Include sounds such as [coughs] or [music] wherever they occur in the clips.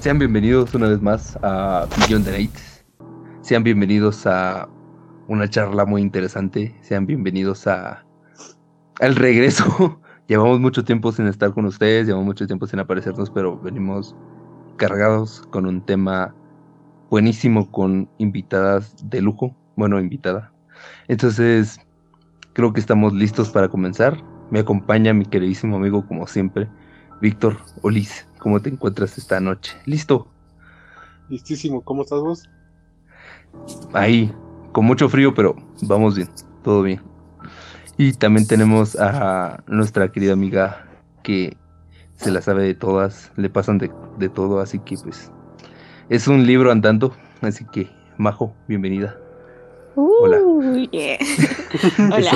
Sean bienvenidos una vez más a Beyond the Night. Sean bienvenidos a una charla muy interesante. Sean bienvenidos a al regreso. [laughs] llevamos mucho tiempo sin estar con ustedes, llevamos mucho tiempo sin aparecernos, pero venimos cargados con un tema buenísimo con invitadas de lujo. Bueno, invitada. Entonces, creo que estamos listos para comenzar. Me acompaña mi queridísimo amigo, como siempre, Víctor Olis. ¿Cómo te encuentras esta noche? ¿Listo? Listísimo. ¿Cómo estás vos? Ahí, con mucho frío, pero vamos bien. Todo bien. Y también tenemos a nuestra querida amiga que se la sabe de todas, le pasan de, de todo, así que pues es un libro andando, así que Majo, bienvenida. Hola. [laughs] Hola.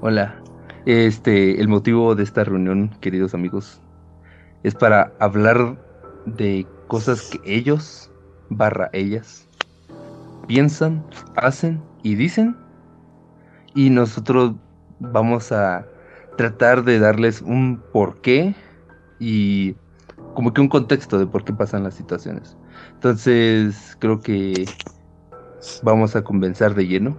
Hola. Este, el motivo de esta reunión, queridos amigos, es para hablar de cosas que ellos, barra ellas, piensan, hacen y dicen. Y nosotros vamos a tratar de darles un porqué y como que un contexto de por qué pasan las situaciones. Entonces, creo que vamos a comenzar de lleno.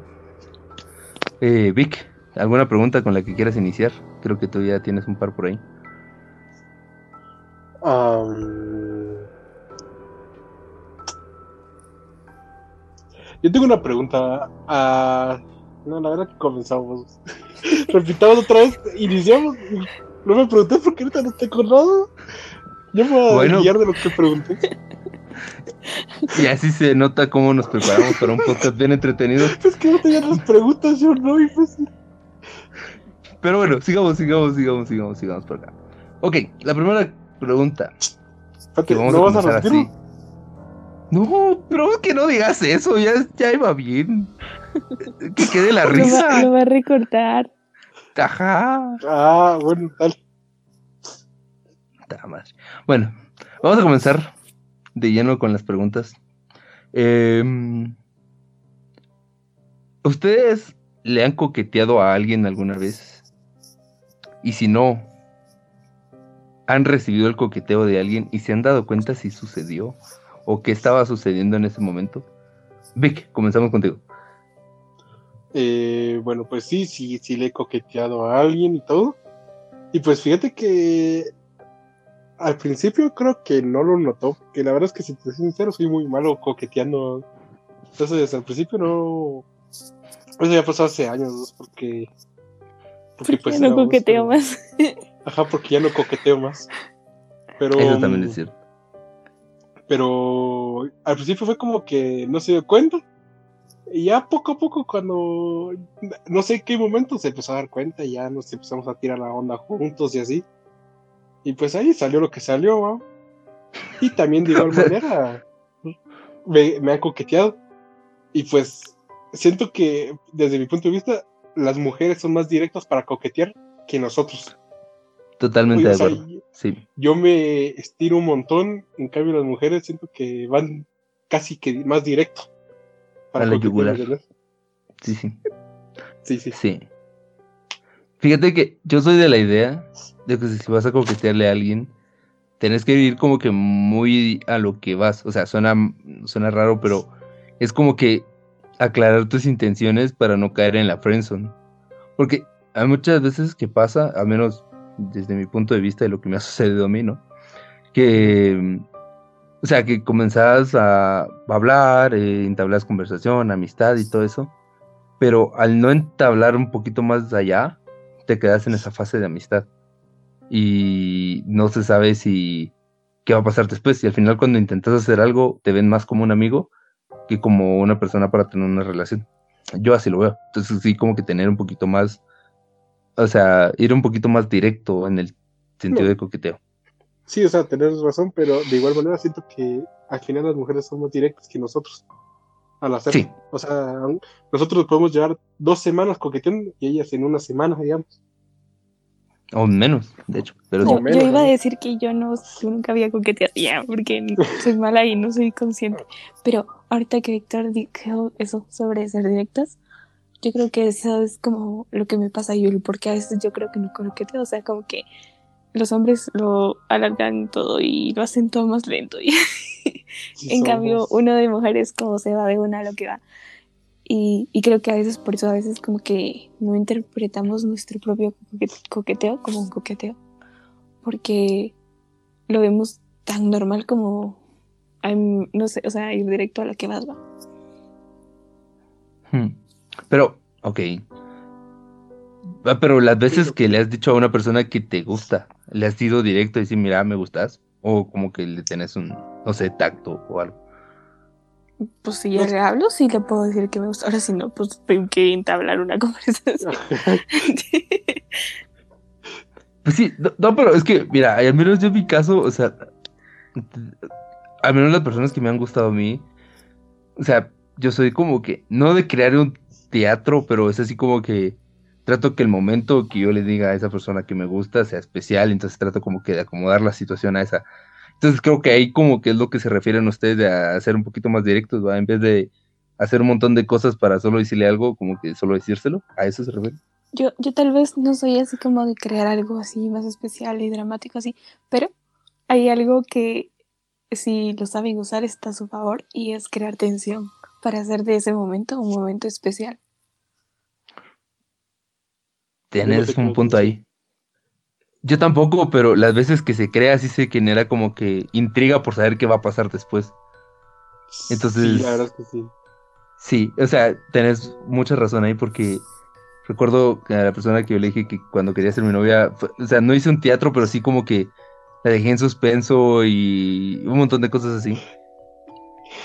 Eh, Vic, ¿alguna pregunta con la que quieras iniciar? Creo que tú ya tienes un par por ahí. Yo tengo una pregunta. Ah, no, la verdad que comenzamos. [laughs] Repitamos otra vez, iniciamos. No me pregunté por qué ahorita no te acordado. Yo me voy a guiar de lo que pregunté. Y así se nota cómo nos preparamos para un podcast bien entretenido. Es que no tenían las preguntas, yo no, pues... Pero bueno, sigamos, sigamos, sigamos, sigamos, sigamos por acá. Ok, la primera pregunta. Espérate, ¿no vas a repetirlo? No, pero que no digas eso, ya, ya iba bien. [laughs] Que quede la risa. Lo va, a recortar. Ajá. Ah, bueno, tal. Bueno, vamos a comenzar de lleno con las preguntas. Em, ¿Ustedes le han coqueteado a alguien alguna vez? Y si no, ¿han recibido el coqueteo de alguien y se han dado cuenta si sucedió o qué estaba sucediendo en ese momento? Vic, comenzamos contigo. Eh, bueno, pues sí, sí, sí le he coqueteado a alguien y todo. Y pues fíjate que al principio creo que no lo notó, que la verdad es que si te soy sincero, soy muy malo coqueteando. Entonces, al principio no. Eso ya pasó hace años, porque. Porque, pues, no coqueteo más. [laughs] Ajá, porque ya no coqueteo más. Pero. Eso también es cierto. Pero al principio fue como que no se dio cuenta. Y ya poco a poco, cuando no sé en qué momento se empezó a dar cuenta, ya nos empezamos a tirar la onda juntos y así. Y pues ahí salió lo que salió, Y también de igual [laughs] manera me, me ha coqueteado. Y pues siento que desde mi punto de vista, las mujeres son más directas para coquetear que nosotros. Totalmente de acuerdo. sí. Yo me estiro un montón, en cambio las mujeres siento que van casi que más directo. Para la yugular. Sí, sí. Sí, sí. Sí. Fíjate que yo soy de la idea de que si vas a coquetearle a alguien, tenés que ir como que muy a lo que vas. O sea, suena, suena raro, pero es como que aclarar tus intenciones para no caer en la friendzone. Porque hay muchas veces que pasa, al menos desde mi punto de vista de lo que me ha sucedido a mí, ¿no? Que, o sea, que comenzás a hablar, eh, entablas conversación, amistad y todo eso, pero al no entablar un poquito más allá, te quedas en esa fase de amistad. Y no se sabe si qué va a pasar después. Y al final cuando intentas hacer algo, te ven más como un amigo que como una persona para tener una relación. Yo así lo veo. Entonces sí, como que tener un poquito más, o sea, ir un poquito más directo en el sentido de coqueteo. Sí, o sea, tener razón, pero de igual manera siento que al final las mujeres son más directas que nosotros al hacerlo. Sí. O sea, nosotros podemos llevar dos semanas coqueteando y ellas en una semana, digamos. O menos, de hecho. Pero yo iba a decir que yo no nunca había coqueteado ya, porque soy mala y no soy consciente. Pero ahorita que Víctor dijo eso sobre ser directas, yo creo que eso es como lo que me pasa yo, porque a veces yo creo que no coqueteo, o sea, como que los hombres lo alargan todo y lo hacen todo más lento. [laughs] Y en cambio, uno de mujeres como se va de una a lo que va. Y, y creo que a veces, por eso a veces como que no interpretamos nuestro propio coque- coqueteo como un coqueteo. Porque lo vemos tan normal como, no sé, o sea, ir directo a lo que vas, va. Pero, ok. Ah, Pero las veces que le has dicho a una persona que te gusta, le has ido directo y decir, mira, me gustas, o como que le tenés un, no sé, tacto o algo. Pues si ya le hablo, sí le puedo decir que me gusta. Ahora si no, pues tengo que entablar una [laughs] conversación. Pues sí, no, no, pero es que, mira, al menos yo en mi caso, o sea, al menos las personas que me han gustado a mí, o sea, yo soy como que, no de crear un teatro, pero es así como que trato que el momento que yo le diga a esa persona que me gusta sea especial, entonces trato como que de acomodar la situación a esa. Entonces creo que ahí como que es lo que se refieren ustedes de a ser un poquito más directos. En vez de hacer un montón de cosas para solo decirle algo, como que solo decírselo, a eso se refiere. Yo, yo tal vez no soy así como de crear algo así más especial y dramático así, pero hay algo que si lo saben usar está a su favor y es crear tensión para hacer de ese momento un momento especial. Tienes un punto ahí. Yo tampoco, pero las veces que se crea sí se genera como que intriga por saber qué va a pasar después. Entonces- Sí, la verdad es que sí. Sí, o sea, tenés mucha razón ahí porque recuerdo que a la persona que yo le dije que cuando quería ser mi novia, fue- o sea, no hice un teatro, pero sí como que la dejé en suspenso y un montón de cosas así.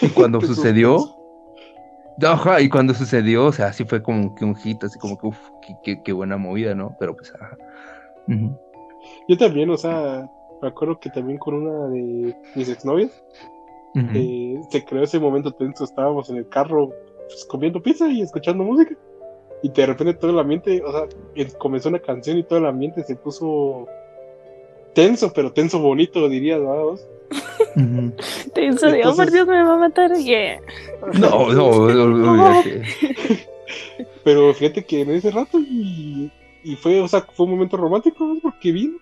Y cuando [laughs] sucedió, ajá, y cuando sucedió, o sea, sí fue como que un hit, así como que, uff, qué, buena movida, ¿no? Pero pues, ajá. Yo también, o sea, me acuerdo que también con una de mis exnovias eh, se creó ese momento tenso. Estábamos en el carro pues, comiendo pizza y escuchando música. Y de repente todo el ambiente, o sea, comenzó una canción y todo el ambiente se puso tenso, pero tenso bonito, dirías, ¿verdad? Tenso de, oh, por Dios, me va a matar. Yeah. No, no, olvídate. [laughs] Pero fíjate que en ese rato y, y fue, o sea, fue un momento romántico, ¿no? porque vino,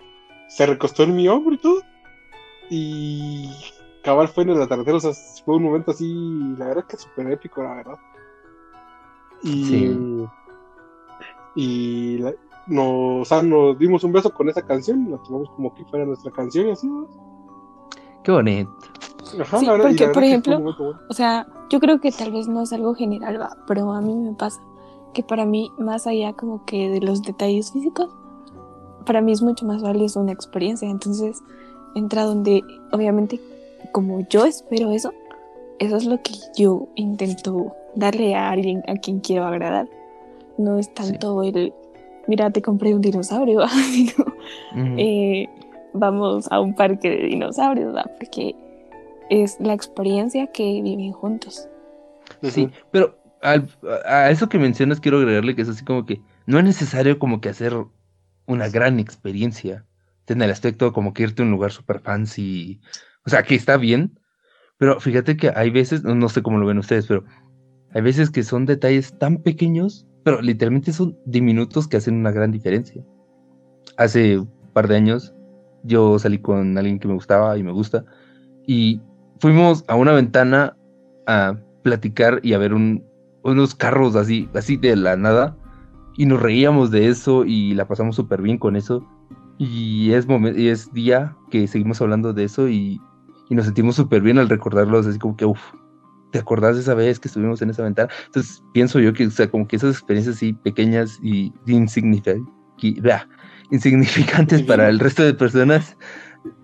se recostó en mi hombro y todo. Y cabal fue en el atardecer, o sea, fue un momento así, la verdad que súper épico, la verdad. Y, Sí. y la- no, o sea, nos dimos un beso con esa canción, la tomamos como que fuera nuestra canción y así, ¿no? Qué bonito. Sí, porque, por ejemplo. O sea, yo creo que tal vez no es algo general, va, pero a mí me pasa que para mí, más allá como que de los detalles físicos, para mí es mucho más valioso una experiencia. Entonces, entra donde, obviamente, como yo espero eso, eso es lo que yo intento darle a alguien a quien quiero agradar. No es tanto el, mira, te compré un dinosaurio, [laughs] sino, eh, vamos a un parque de dinosaurios, ¿va? porque es la experiencia que viven juntos. Sí, Ujú. pero al- a eso que mencionas quiero agregarle que es así como que no es necesario como que hacer una gran experiencia en el aspecto como que irte a un lugar super fancy, o sea, que está bien, pero fíjate que hay veces, no, no sé cómo lo ven ustedes, pero hay veces que son detalles tan pequeños, pero literalmente son diminutos que hacen una gran diferencia. Hace un par de años yo salí con alguien que me gustaba y me gusta y fuimos a una ventana a platicar y a ver un- unos carros así, así de la nada. Y nos reíamos de eso y la pasamos súper bien con eso. Y es, día que seguimos hablando de eso y, y nos sentimos súper bien al recordarlos, así como que, uff, ¿te acordás de esa vez que estuvimos en esa ventana? Entonces pienso yo que, o sea, como que esas experiencias así pequeñas y insignificantes, insignificantes para el resto de personas,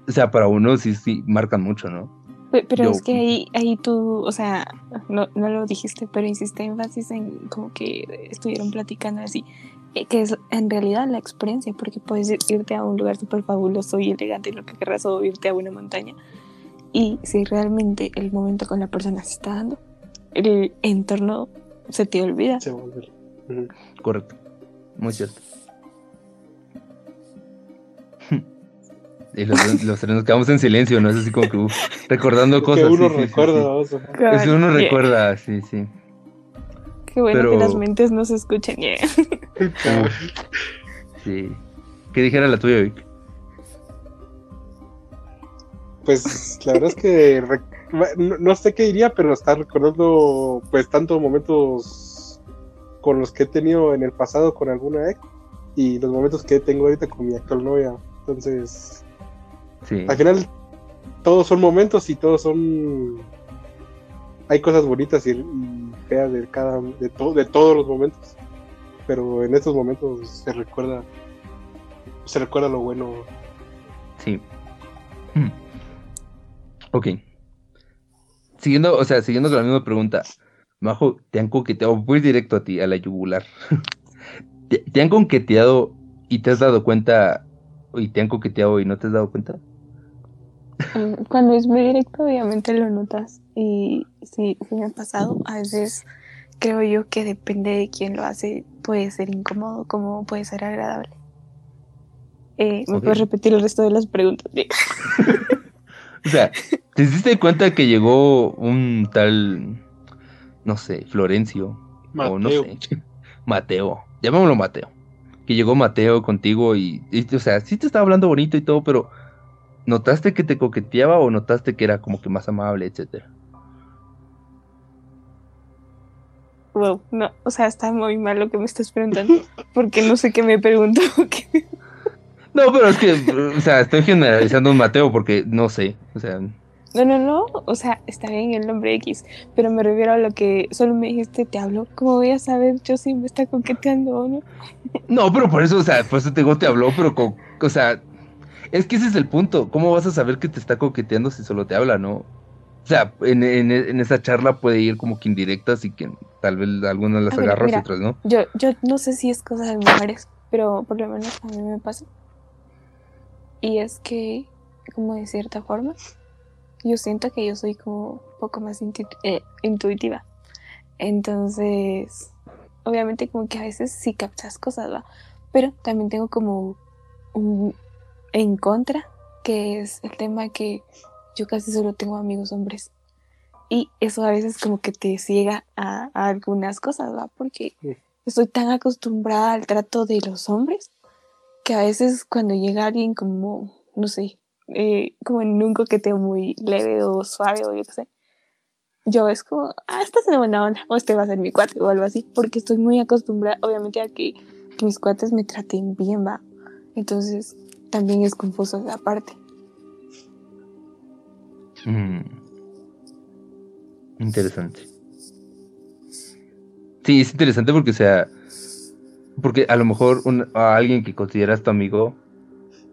o sea, para uno sí, sí, marcan mucho, ¿no? Pe- Pero Yo- es que ahí, [laughs] ahí tú, o sea, no, no lo dijiste, pero hiciste énfasis en como que estuvieron platicando así, eh, que es en realidad la experiencia, porque puedes ir- irte a un lugar súper fabuloso y elegante, lo que querrás, o irte a una montaña. Y si realmente el momento con la persona se está dando, el entorno se te olvida. Se va a volver. Correcto. Muy cierto. Y los, los tres nos quedamos en silencio, ¿no? Es así como que uf, recordando cosas. que uno sí, sí, sí, recuerda, sí. Es que uno Yeah. recuerda, sí, sí. Qué bueno pero- que las mentes no se escuchen. yeah. Sí. ¿Qué dijera la tuya, Vic? Pues la verdad es que no, sé qué diría, pero estar recordando pues tantos momentos con los que he tenido en el pasado con alguna ex y los momentos que tengo ahorita con mi actual novia. Entonces, al final todos son momentos y todos son hay cosas bonitas y, feas de cada de, de todos los momentos. Pero en estos momentos se recuerda se recuerda lo bueno. Sí. Hmm. ok. Siguiendo o sea siguiendo con la misma pregunta. Majo te han coqueteado voy directo a ti a la yugular. [laughs] ¿Te, han coqueteado y te has dado cuenta y te han coqueteado y no te has dado cuenta [laughs] cuando es muy directo obviamente lo notas y sí, sí me ha pasado. A veces creo yo que depende de quién lo hace, puede ser incómodo como puede ser agradable. Eh, ¿Me puedes repetir el resto de las preguntas? [laughs] o sea, ¿te diste cuenta que llegó un tal, no sé, Florencio? Mateo. O no sé, [laughs] Mateo, llamémoslo Mateo. Que llegó Mateo contigo y, y, o sea, sí te estaba hablando bonito y todo, pero ¿notaste que te coqueteaba o notaste que era como que más amable, etcétera? Wow, no, o sea, está muy mal lo que me estás preguntando, porque no sé qué me pregunto. [laughs] no, pero es que, o sea, estoy generalizando un Mateo porque no sé, o sea. No, no, no, o sea, está bien el nombre X, pero me refiero a lo que solo me dijiste, te hablo. ¿Cómo voy a saber yo si me está coqueteando o no? No, pero por eso, o sea, por eso te digo, te habló, pero, con, o sea, es que ese es el punto. ¿Cómo vas a saber que te está coqueteando si solo te habla, no? O sea, en, en, esa charla puede ir como que indirectas y que tal vez algunas las agarras y otras no. Yo, yo no sé si es cosa de mujeres, pero por lo menos a mí me pasa. Y es que, como de cierta forma, yo siento que yo soy como un poco más eh, intuitiva. Entonces, obviamente como que a veces sí captas cosas, ¿va? Pero también tengo como un en contra, que es el tema que yo casi solo tengo amigos hombres. Y eso a veces como que te ciega a, algunas cosas, ¿va? Porque estoy tan acostumbrada al trato de los hombres que a veces cuando llega alguien como, no sé, eh, como en un coqueteo muy leve o suave o yo qué sé, yo es como, ah, estás en buena onda, o este va a ser mi cuate o algo así, porque estoy muy acostumbrada, obviamente, a que, que mis cuates me traten bien, va. Entonces, también es confuso esa parte. Mm. Interesante. Sí, es interesante porque, o sea, porque a lo mejor a alguien que consideras tu amigo,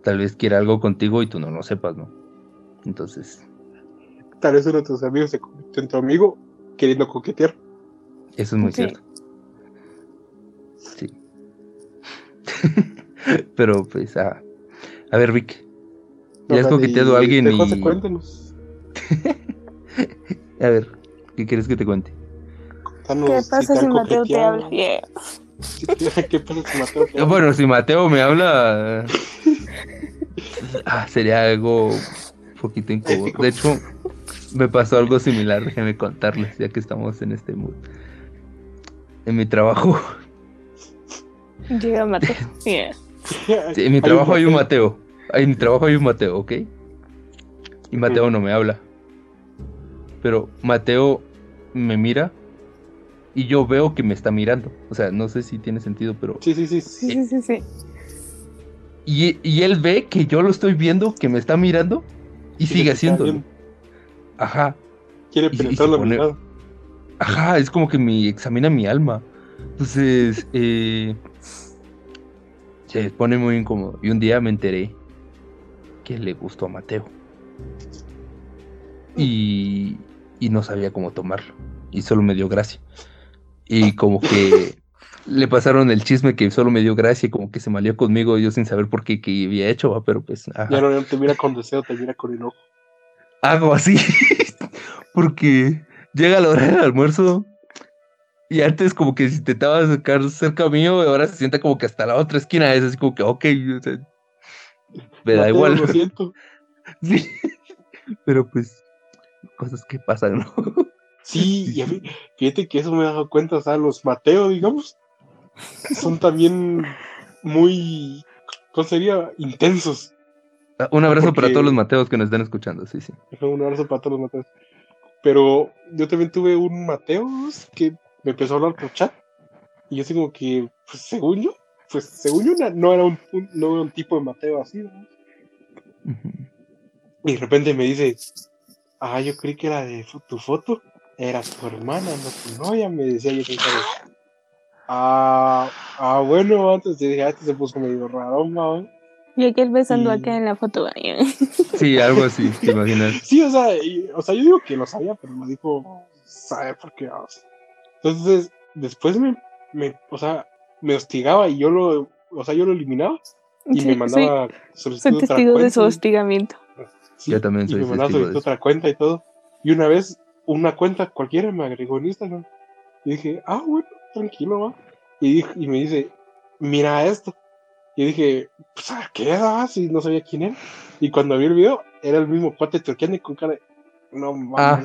tal vez quiera algo contigo y tú no lo sepas, ¿no? Entonces. Tal vez uno de tus amigos se convirtió en tu amigo queriendo coquetear. Eso es muy cierto. Sí. [laughs] Pero pues, ah, a ver, Rick. ¿Ya has coqueteado a alguien y... cuéntanos. [laughs] a ver, ¿qué quieres que te cuente? ¿Qué pasa si, Mateo te habla? [laughs] ¿Qué pasa si Mateo te habla? Bueno, si Mateo me habla... [laughs] ah, sería algo un poquito incómodo. De hecho, me pasó algo similar, déjenme contarles, ya que estamos en este mood. En mi trabajo... Llega Mateo. Yeah [laughs] en mi trabajo hay un Mateo. En mi trabajo hay un Mateo, ¿ok? Y Mateo no me habla. Pero Mateo me mira y yo veo que me está mirando. O sea, no sé si tiene sentido, pero. Sí, sí, sí. Sí, sí, sí. Y, y, él ve que yo lo estoy viendo, que me está mirando y sigue haciéndolo. Ajá. Quiere penetrar la pone... Ajá, es como que me examina mi alma. Entonces, [laughs] eh, se pone muy incómodo. Y un día me enteré que le gustó a Mateo. Y, y no sabía cómo tomarlo. Y solo me dio gracia. Y como que le pasaron el chisme que solo me dio gracia y como que se malió conmigo yo sin saber por qué que había hecho, pero pues... Ya no te mira con deseo, te mira con enojo. Hago así. [laughs] porque llega la hora del almuerzo y antes como que si intentaba sacar cerca mío, ahora se sienta como que hasta la otra esquina. Es así como que, ok, me da igual. Lo [laughs] siento. Sí, pero pues cosas que pasan, ¿no? Sí, [laughs] y a mí, fíjate que eso me he dado cuenta, o sea, los Mateo, digamos, son también muy, ¿cómo sería? Intensos. Ah, Un abrazo para todos los Mateos que nos están escuchando, sí, sí. Un abrazo para todos los Mateos. Pero yo también tuve un Mateos que me empezó a hablar por chat. Y yo así como que, pues según yo, pues según yo no era un, un- no era un tipo de Mateo así, ¿no? Y de repente me dice, ah, yo creí que era de tu foto, era tu hermana, no tu novia, me decía yo de, Ah, ah, bueno, antes dije, ah, este se puso medio raro, ¿no? Y aquel besando Y- acá en la foto. Sí, algo así, te imaginas. [laughs] Sí, o sea, y- o sea, yo digo que lo sabía, pero me dijo, ¿sabe por qué? O sea, Entonces, después me, me, o sea, me hostigaba y yo lo, o sea, yo lo eliminaba y Sí, me mandaba soy solicitud de otra testigo de su hostigamiento. Sí, Yo también y soy me mandaba testigo de solicitud otra cuenta y todo. Y una vez, una cuenta cualquiera me agregó en Instagram. Y dije, ah, bueno, tranquilo, va. Y, dije- y me dice, mira esto. Y dije, pues, ¿a qué era? Si no sabía quién era. Y cuando vi el video, era el mismo cuate turqueando y con cara de, no Ah.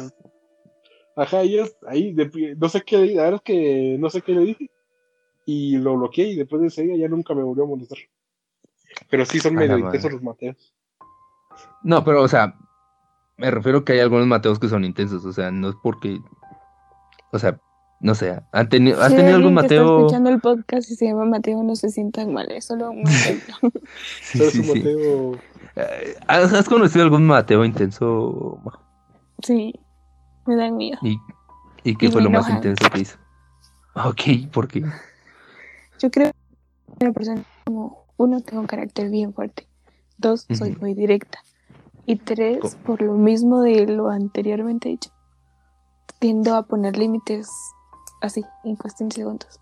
Ajá, y es- ahí, de- no sé qué, la verdad es que no sé qué le dije. Y lo bloqueé y después de ese día ya nunca me volvió a molestar. Pero sí son medio intensos los mateos. No, pero, o sea, me refiero que hay algunos Mateos que son intensos, o sea, no es porque. O sea, no sé, ¿han teni- ¿has tenido algún que está Mateo? escuchando el podcast y se llama Mateo, no se sientan mal, es solo un ejemplo. [laughs] Sí, sí, es un sí. mateo. Eh, ¿Has, has conocido algún Mateo intenso? Sí, me dan miedo. ¿Y, y qué Y fue lo más intenso que hizo? Ok, ¿por qué? Yo creo que una persona como uno tengo un carácter bien fuerte, dos soy muy directa. Y tres por lo mismo de lo anteriormente dicho tiendo a poner límites así en cuestión de segundos.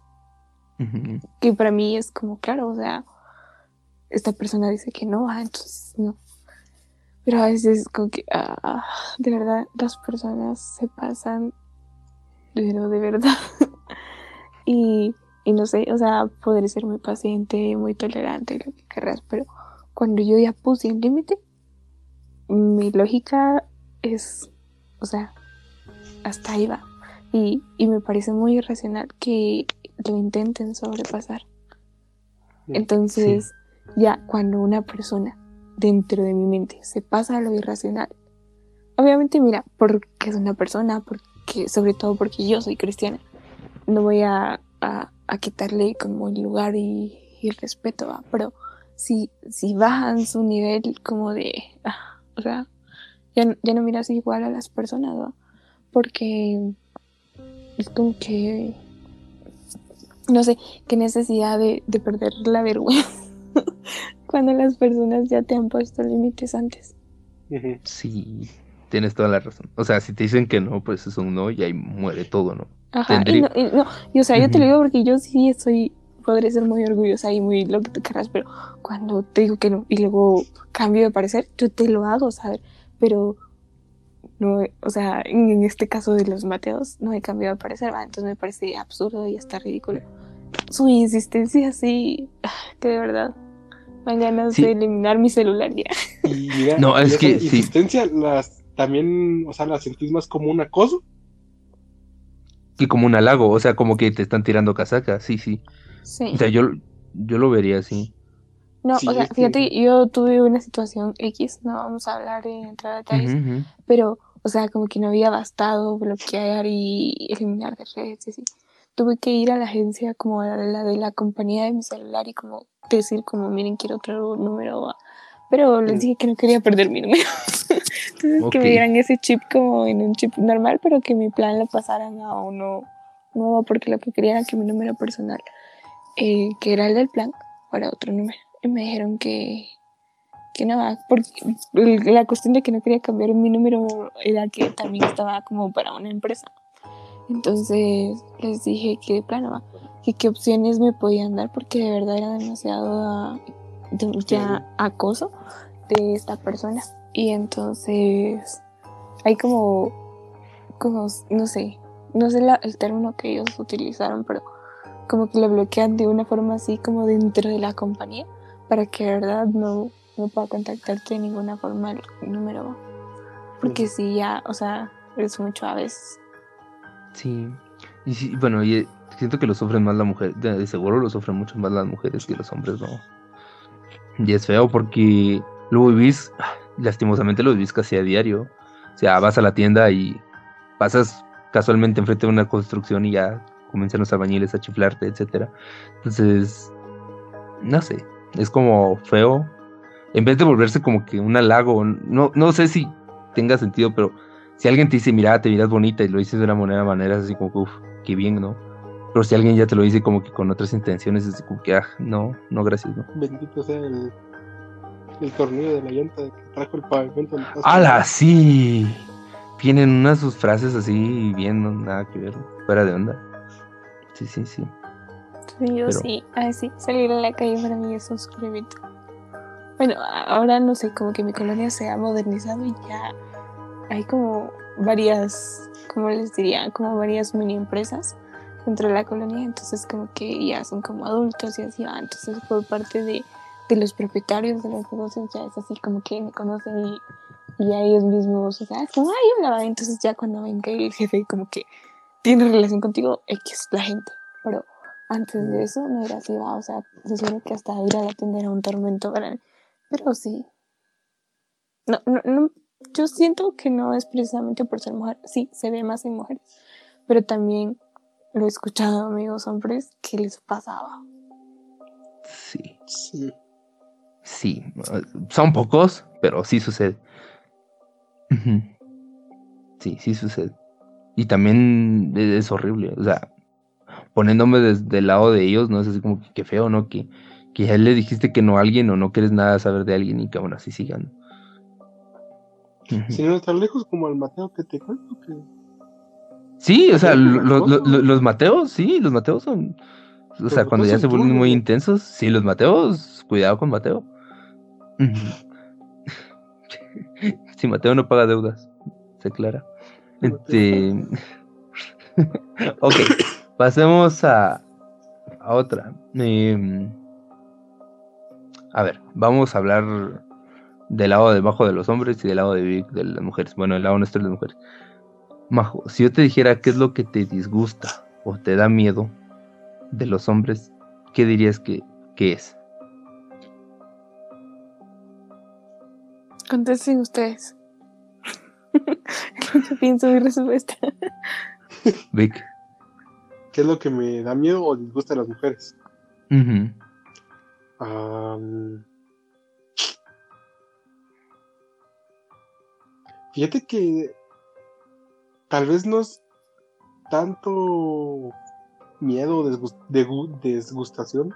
Que para mí es como claro o sea esta persona dice que no ah, entonces no pero a veces como que ah, de verdad las personas se pasan pero de verdad. [laughs] Y, y no sé o sea podré ser muy paciente muy tolerante lo que querrás pero cuando yo ya puse el límite mi lógica es o sea hasta ahí va. Y, y me parece muy irracional que lo intenten sobrepasar. Entonces, ya cuando una persona dentro de mi mente se pasa a lo irracional, obviamente, mira, porque es una persona, porque, sobre todo porque yo soy cristiana, no voy a, a- quitarle como el lugar y, el respeto, ¿va? pero si, si bajan su nivel como de, ah, o sea, ya, ya no miras igual a las personas, ¿va? porque es como que no sé, qué necesidad de, de perder la vergüenza [laughs] cuando las personas ya te han puesto límites antes. Sí, tienes toda la razón. O sea, si te dicen que no, pues es un no y ahí muere todo, ¿no? Ajá, y no, y no, y o sea, yo te lo digo porque yo sí soy, podré ser muy orgullosa y muy lo que tú querrás, pero cuando te digo que no y luego cambio de parecer, yo te lo hago, ¿sabes? Pero no, o sea, en, en este caso de los Mateos, no he cambiado de parecer, ¿va? entonces me parece absurdo y hasta ridículo. Su insistencia así, [sighs] que de verdad, me dan ganas Sí. de eliminar mi celular ya. Y mira, No, y es que sí. insistencia las también, o sea, la sentís más como un acoso. Y como un halago, o sea, como que te están tirando casaca, sí, sí. Sí. O sea, yo, yo lo vería así. No, Sí, o sea, es que- fíjate, yo tuve una situación X, no vamos a hablar en entrar a detalles, pero, o sea, como que no había bastado bloquear y eliminar de redes y así. Tuve que ir a la agencia como a la de la compañía de mi celular y como decir como, miren, quiero otro número, pero les Mm. dije que no quería perder mi número. [laughs] Entonces que me dieran ese chip como en un chip normal, pero que mi plan lo pasaran a uno nuevo, porque lo que quería era que mi número personal, eh, que era el del plan, fuera otro número. Y me dijeron que, que no, ah, porque la cuestión de que no quería cambiar mi número era que también estaba como para una empresa. Entonces les dije que plano, que qué opciones me podían dar porque de verdad era demasiado ah, de- ya acoso de esta persona. Y entonces hay como, como, no sé, no sé la- el término que ellos utilizaron, pero como que lo bloquean de una forma así como dentro de la compañía para que de verdad no, no pueda contactarte de ninguna forma el número. Porque si ya, o sea, es mucho a veces. Sí. Y sí, bueno, y eh, siento que lo sufren más la mujer. De, seguro lo sufren mucho más las mujeres que los hombres, ¿no? Y es feo porque lo vivís, lastimosamente lo vivís casi a diario. O sea, vas a la tienda y pasas casualmente enfrente de una construcción y ya comienzan los albañiles a chiflarte, etcétera. Entonces, no sé, es como feo. En vez de volverse como que un halago, no, no sé si tenga sentido, pero si alguien te dice, mira, te miras bonita y lo dices de una manera, manera así como, uff, qué bien, ¿no? Pero si alguien ya te lo dice como que con otras intenciones, es como que, ah, no, no, gracias, ¿no? Bendito sea el, el tornillo de la llanta que trajo el pavimento. ¡Hala, sí! Tienen unas sus frases así, bien, no, nada que ver, fuera de onda. Sí, sí, sí. Sí, yo sí, ah, sí, salir a la calle para mí es un sufrimiento. Bueno, ahora no sé, como que mi colonia se ha modernizado y ya hay como varias, como les diría, como varias mini empresas dentro de la colonia, entonces como que ya son como adultos y así va, entonces por parte de, de los propietarios de los negocios ya es así como que me conocen y, y ellos mismos, o sea, es como, ay, hola, entonces ya cuando venga el jefe como que tiene relación contigo, X la gente, pero antes de eso no era así, va, o sea, se que hasta ir a la tienda un tormento para mí, pero sí. No, no, no, yo siento que no es precisamente por ser mujer, sí, se ve más en mujeres, pero también lo he escuchado amigos hombres que les pasaba. Sí. Sí. Sí, son pocos, pero sí sucede. Sí, sí sucede. Y también es horrible, o sea, poniéndome desde el lado de ellos, no es así como que, feo, ¿no? Que, que ya le dijiste que no a alguien o no quieres nada saber de alguien y que aún así sigan. Si no están lejos como el Mateo que te cuento que Sí, o sea, los Mateos, sí, los Mateos son. O sea, cuando ya se vuelven muy intensos, sí, los Mateos, cuidado con Mateo. [laughs] si Mateo no paga deudas, se aclara. Este. [laughs] ok, pasemos a, a otra. Em, a ver, vamos a hablar del lado debajo de los hombres y del lado de, de las mujeres. Bueno, el lado nuestro de las mujeres. Majo, si yo te dijera qué es lo que te disgusta o te da miedo de los hombres, ¿qué dirías que, es? Contesten ustedes. [laughs] yo pienso mi respuesta. Vic. ¿Qué es lo que me da miedo o disgusta a las mujeres? Fíjate que tal vez no es tanto miedo o desgustación.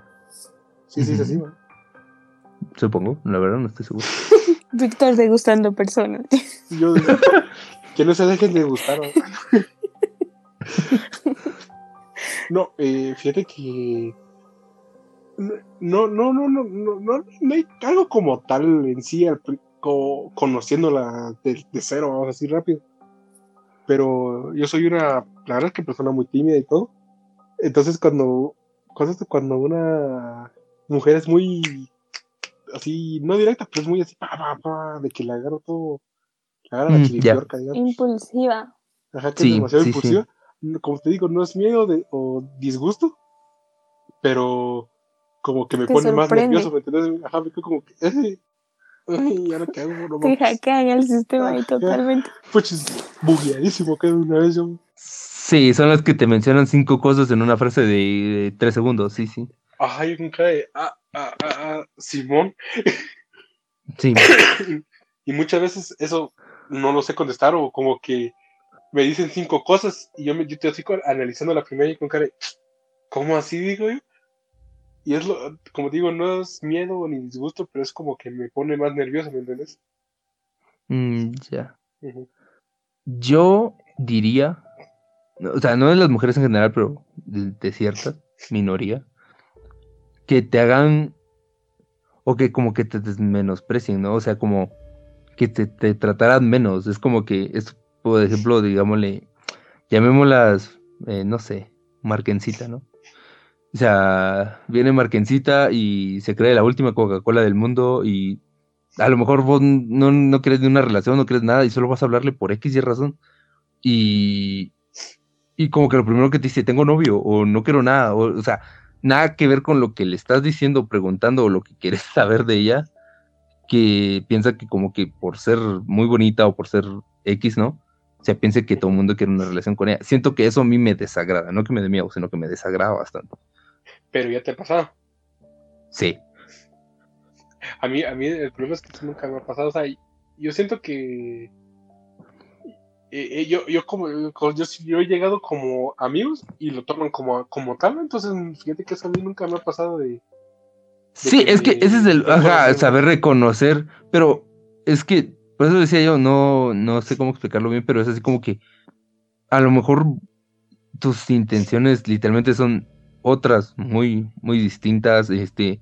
Sí, sí, es así, Supongo, la verdad no estoy seguro. [laughs] Víctor degustando personas. Yo, [laughs] que no se dejen de gustar. [laughs] No, eh, fíjate que no, no, no, no, no, no, no hay algo como tal en sí, conociéndola de, de cero, vamos a decir rápido pero yo soy una, la verdad es que persona muy tímida y todo. Entonces cuando, cuando una mujer es muy, así, no directa, pero es muy así, de que la agarro todo, la agarro la mm, chiripiorca, digamos. Impulsiva. Ajá, que es demasiado impulsiva. Como te digo, no es miedo de, o disgusto, pero como que me pone más nervioso, ¿me entiendes? Ajá, me como que, eh, Ay, ahora qué hago, no Te hackean el sistema ahí totalmente. [laughs] Pues bugueadísimo cada una vez. Yo... Sí, son las que te mencionan cinco cosas en una frase de, tres segundos, sí, sí. Ajá, yo con cae, ah, ah, ah, ah, Simón. Sí. [coughs] y muchas veces eso no lo sé contestar o como que me dicen cinco cosas y yo, me, yo estoy así analizando la primera y con cara, ¿cómo así digo yo? Y es lo, como digo, no es miedo ni disgusto, pero es como que me pone más nervioso, ¿me entiendes? Mm, ya. Yo diría, o sea, no de las mujeres en general, pero de, cierta minoría, que te hagan, o que como que te menosprecien, ¿no? O sea, como que te, te trataran menos. Es como que, es, por ejemplo, digámosle, llamémoslas, eh, no sé, marquencita, ¿no? O sea, viene Marquencita y se cree la última Coca-Cola del mundo y a lo mejor vos no, no crees de una relación, no crees nada y solo vas a hablarle por X y razón. Y, y como que lo primero que te dice, tengo novio o no quiero nada, o, o sea, nada que ver con lo que le estás diciendo, preguntando o lo que quieres [laughs] saber de ella. que piensa que como que por ser muy bonita o por ser X, ¿no? O sea, piense que todo el mundo quiere una relación con ella. Siento que eso a mí me desagrada, no que me dé miedo, sino que me desagrada bastante. Pero ya te ha pasado. Sí. A mí, a mí el problema es que eso nunca me ha pasado. O sea, yo siento que eh, eh, yo, yo como yo, yo, he llegado como amigos y lo toman como, como tal, entonces fíjate que eso a mí nunca me ha pasado de... sí, es que ese es el, ajá, saber reconocer, pero es que, por eso decía yo, no, no sé cómo explicarlo bien, pero es así como que a lo mejor tus intenciones literalmente son otras muy, muy distintas, este,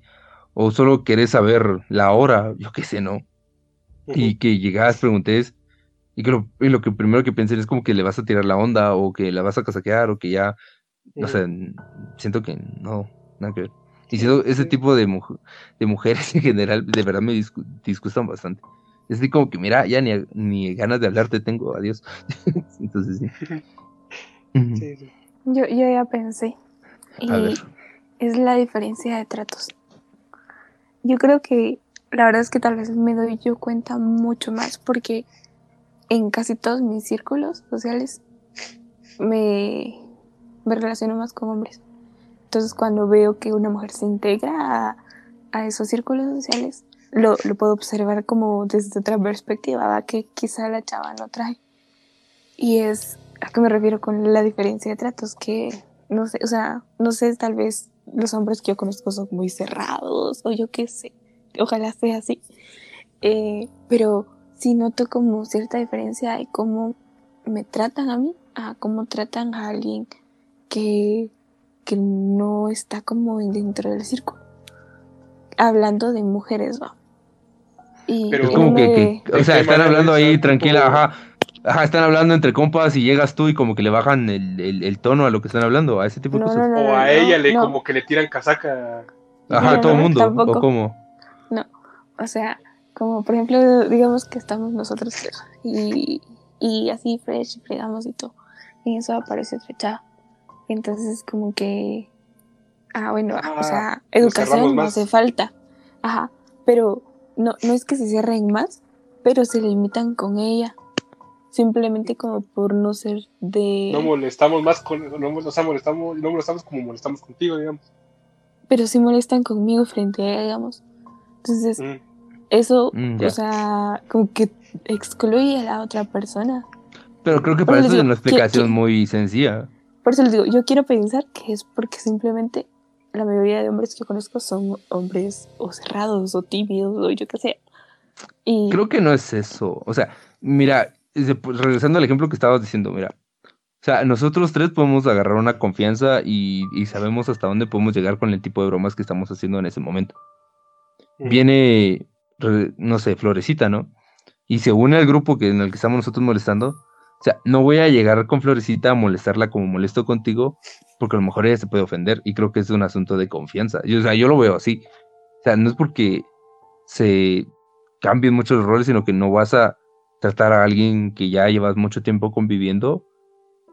o solo querés saber la hora, yo qué sé, ¿no? Y que llegas, preguntes, y que lo, y lo que primero que pensé es como que le vas a tirar la onda, o que la vas a casaquear, o que ya, no sé, siento que no, nada que ver. Y siento, ese tipo de, de mujeres [laughs] en general, de verdad me disgustan bastante. Es así como que, mira, ya ni, ni ganas de hablarte tengo, adiós. [laughs] Entonces, [laughs] sí. Yo, yo ya pensé. Y es la diferencia de tratos. Yo creo que la verdad es que tal vez me doy yo cuenta mucho más porque en casi todos mis círculos sociales me, me relaciono más con hombres. Entonces cuando veo que una mujer se integra a, esos círculos sociales, lo, lo, puedo observar como desde otra perspectiva, que quizá la chava no trae. Y es a qué me refiero con la diferencia de tratos, que no sé, o sea, no sé, tal vez los hombres que yo conozco son muy cerrados o yo qué sé, ojalá sea así. Eh, pero sí noto como cierta diferencia de cómo me tratan a mí, a cómo tratan a alguien que, que no está como dentro del círculo. Hablando de mujeres, va. Y Pero como que, o sea, están hablando ahí tranquila, ajá Ajá, están hablando entre compas y llegas tú y como que le bajan el, tono a lo que están hablando, a ese tipo de cosas. o a ella le como que le tiran casaca. Ajá, a todo el mundo, o cómo. No, o sea, como por ejemplo, digamos que estamos nosotros y, y así fresh, fregamos y todo. Y eso aparece otra chava. Entonces como que, ah, bueno, o ah, sea, educación no hace falta. Ajá, pero no, no es que se cierren más, pero se limitan con ella simplemente como por no ser de... No molestamos más con... No, molestamos, no molestamos como molestamos contigo, digamos. Pero sí molestan conmigo frente a ella, digamos. Entonces, mm. eso, mm, o sea, como que excluye a la otra persona. Pero creo que para eso es una explicación muy sencilla. Por eso les digo, yo quiero pensar que es porque simplemente la mayoría de hombres que conozco son hombres o cerrados o tímidos o yo qué sé. Y... Creo que no es eso. O sea, mira, pues, regresando al ejemplo que estabas diciendo, mira, o sea, nosotros tres podemos agarrar una confianza y, sabemos hasta dónde podemos llegar con el tipo de bromas que estamos haciendo en ese momento. Viene, no sé, Florecita, ¿no? Y se une al grupo que, en el que estamos nosotros molestando. O sea, no voy a llegar con Florecita a molestarla como molesto contigo, porque a lo mejor ella se puede ofender y creo que es un asunto de confianza. Yo, o sea, yo lo veo así. O sea, no es porque se cambien muchos roles, sino que no vas a tratar a alguien que ya llevas mucho tiempo conviviendo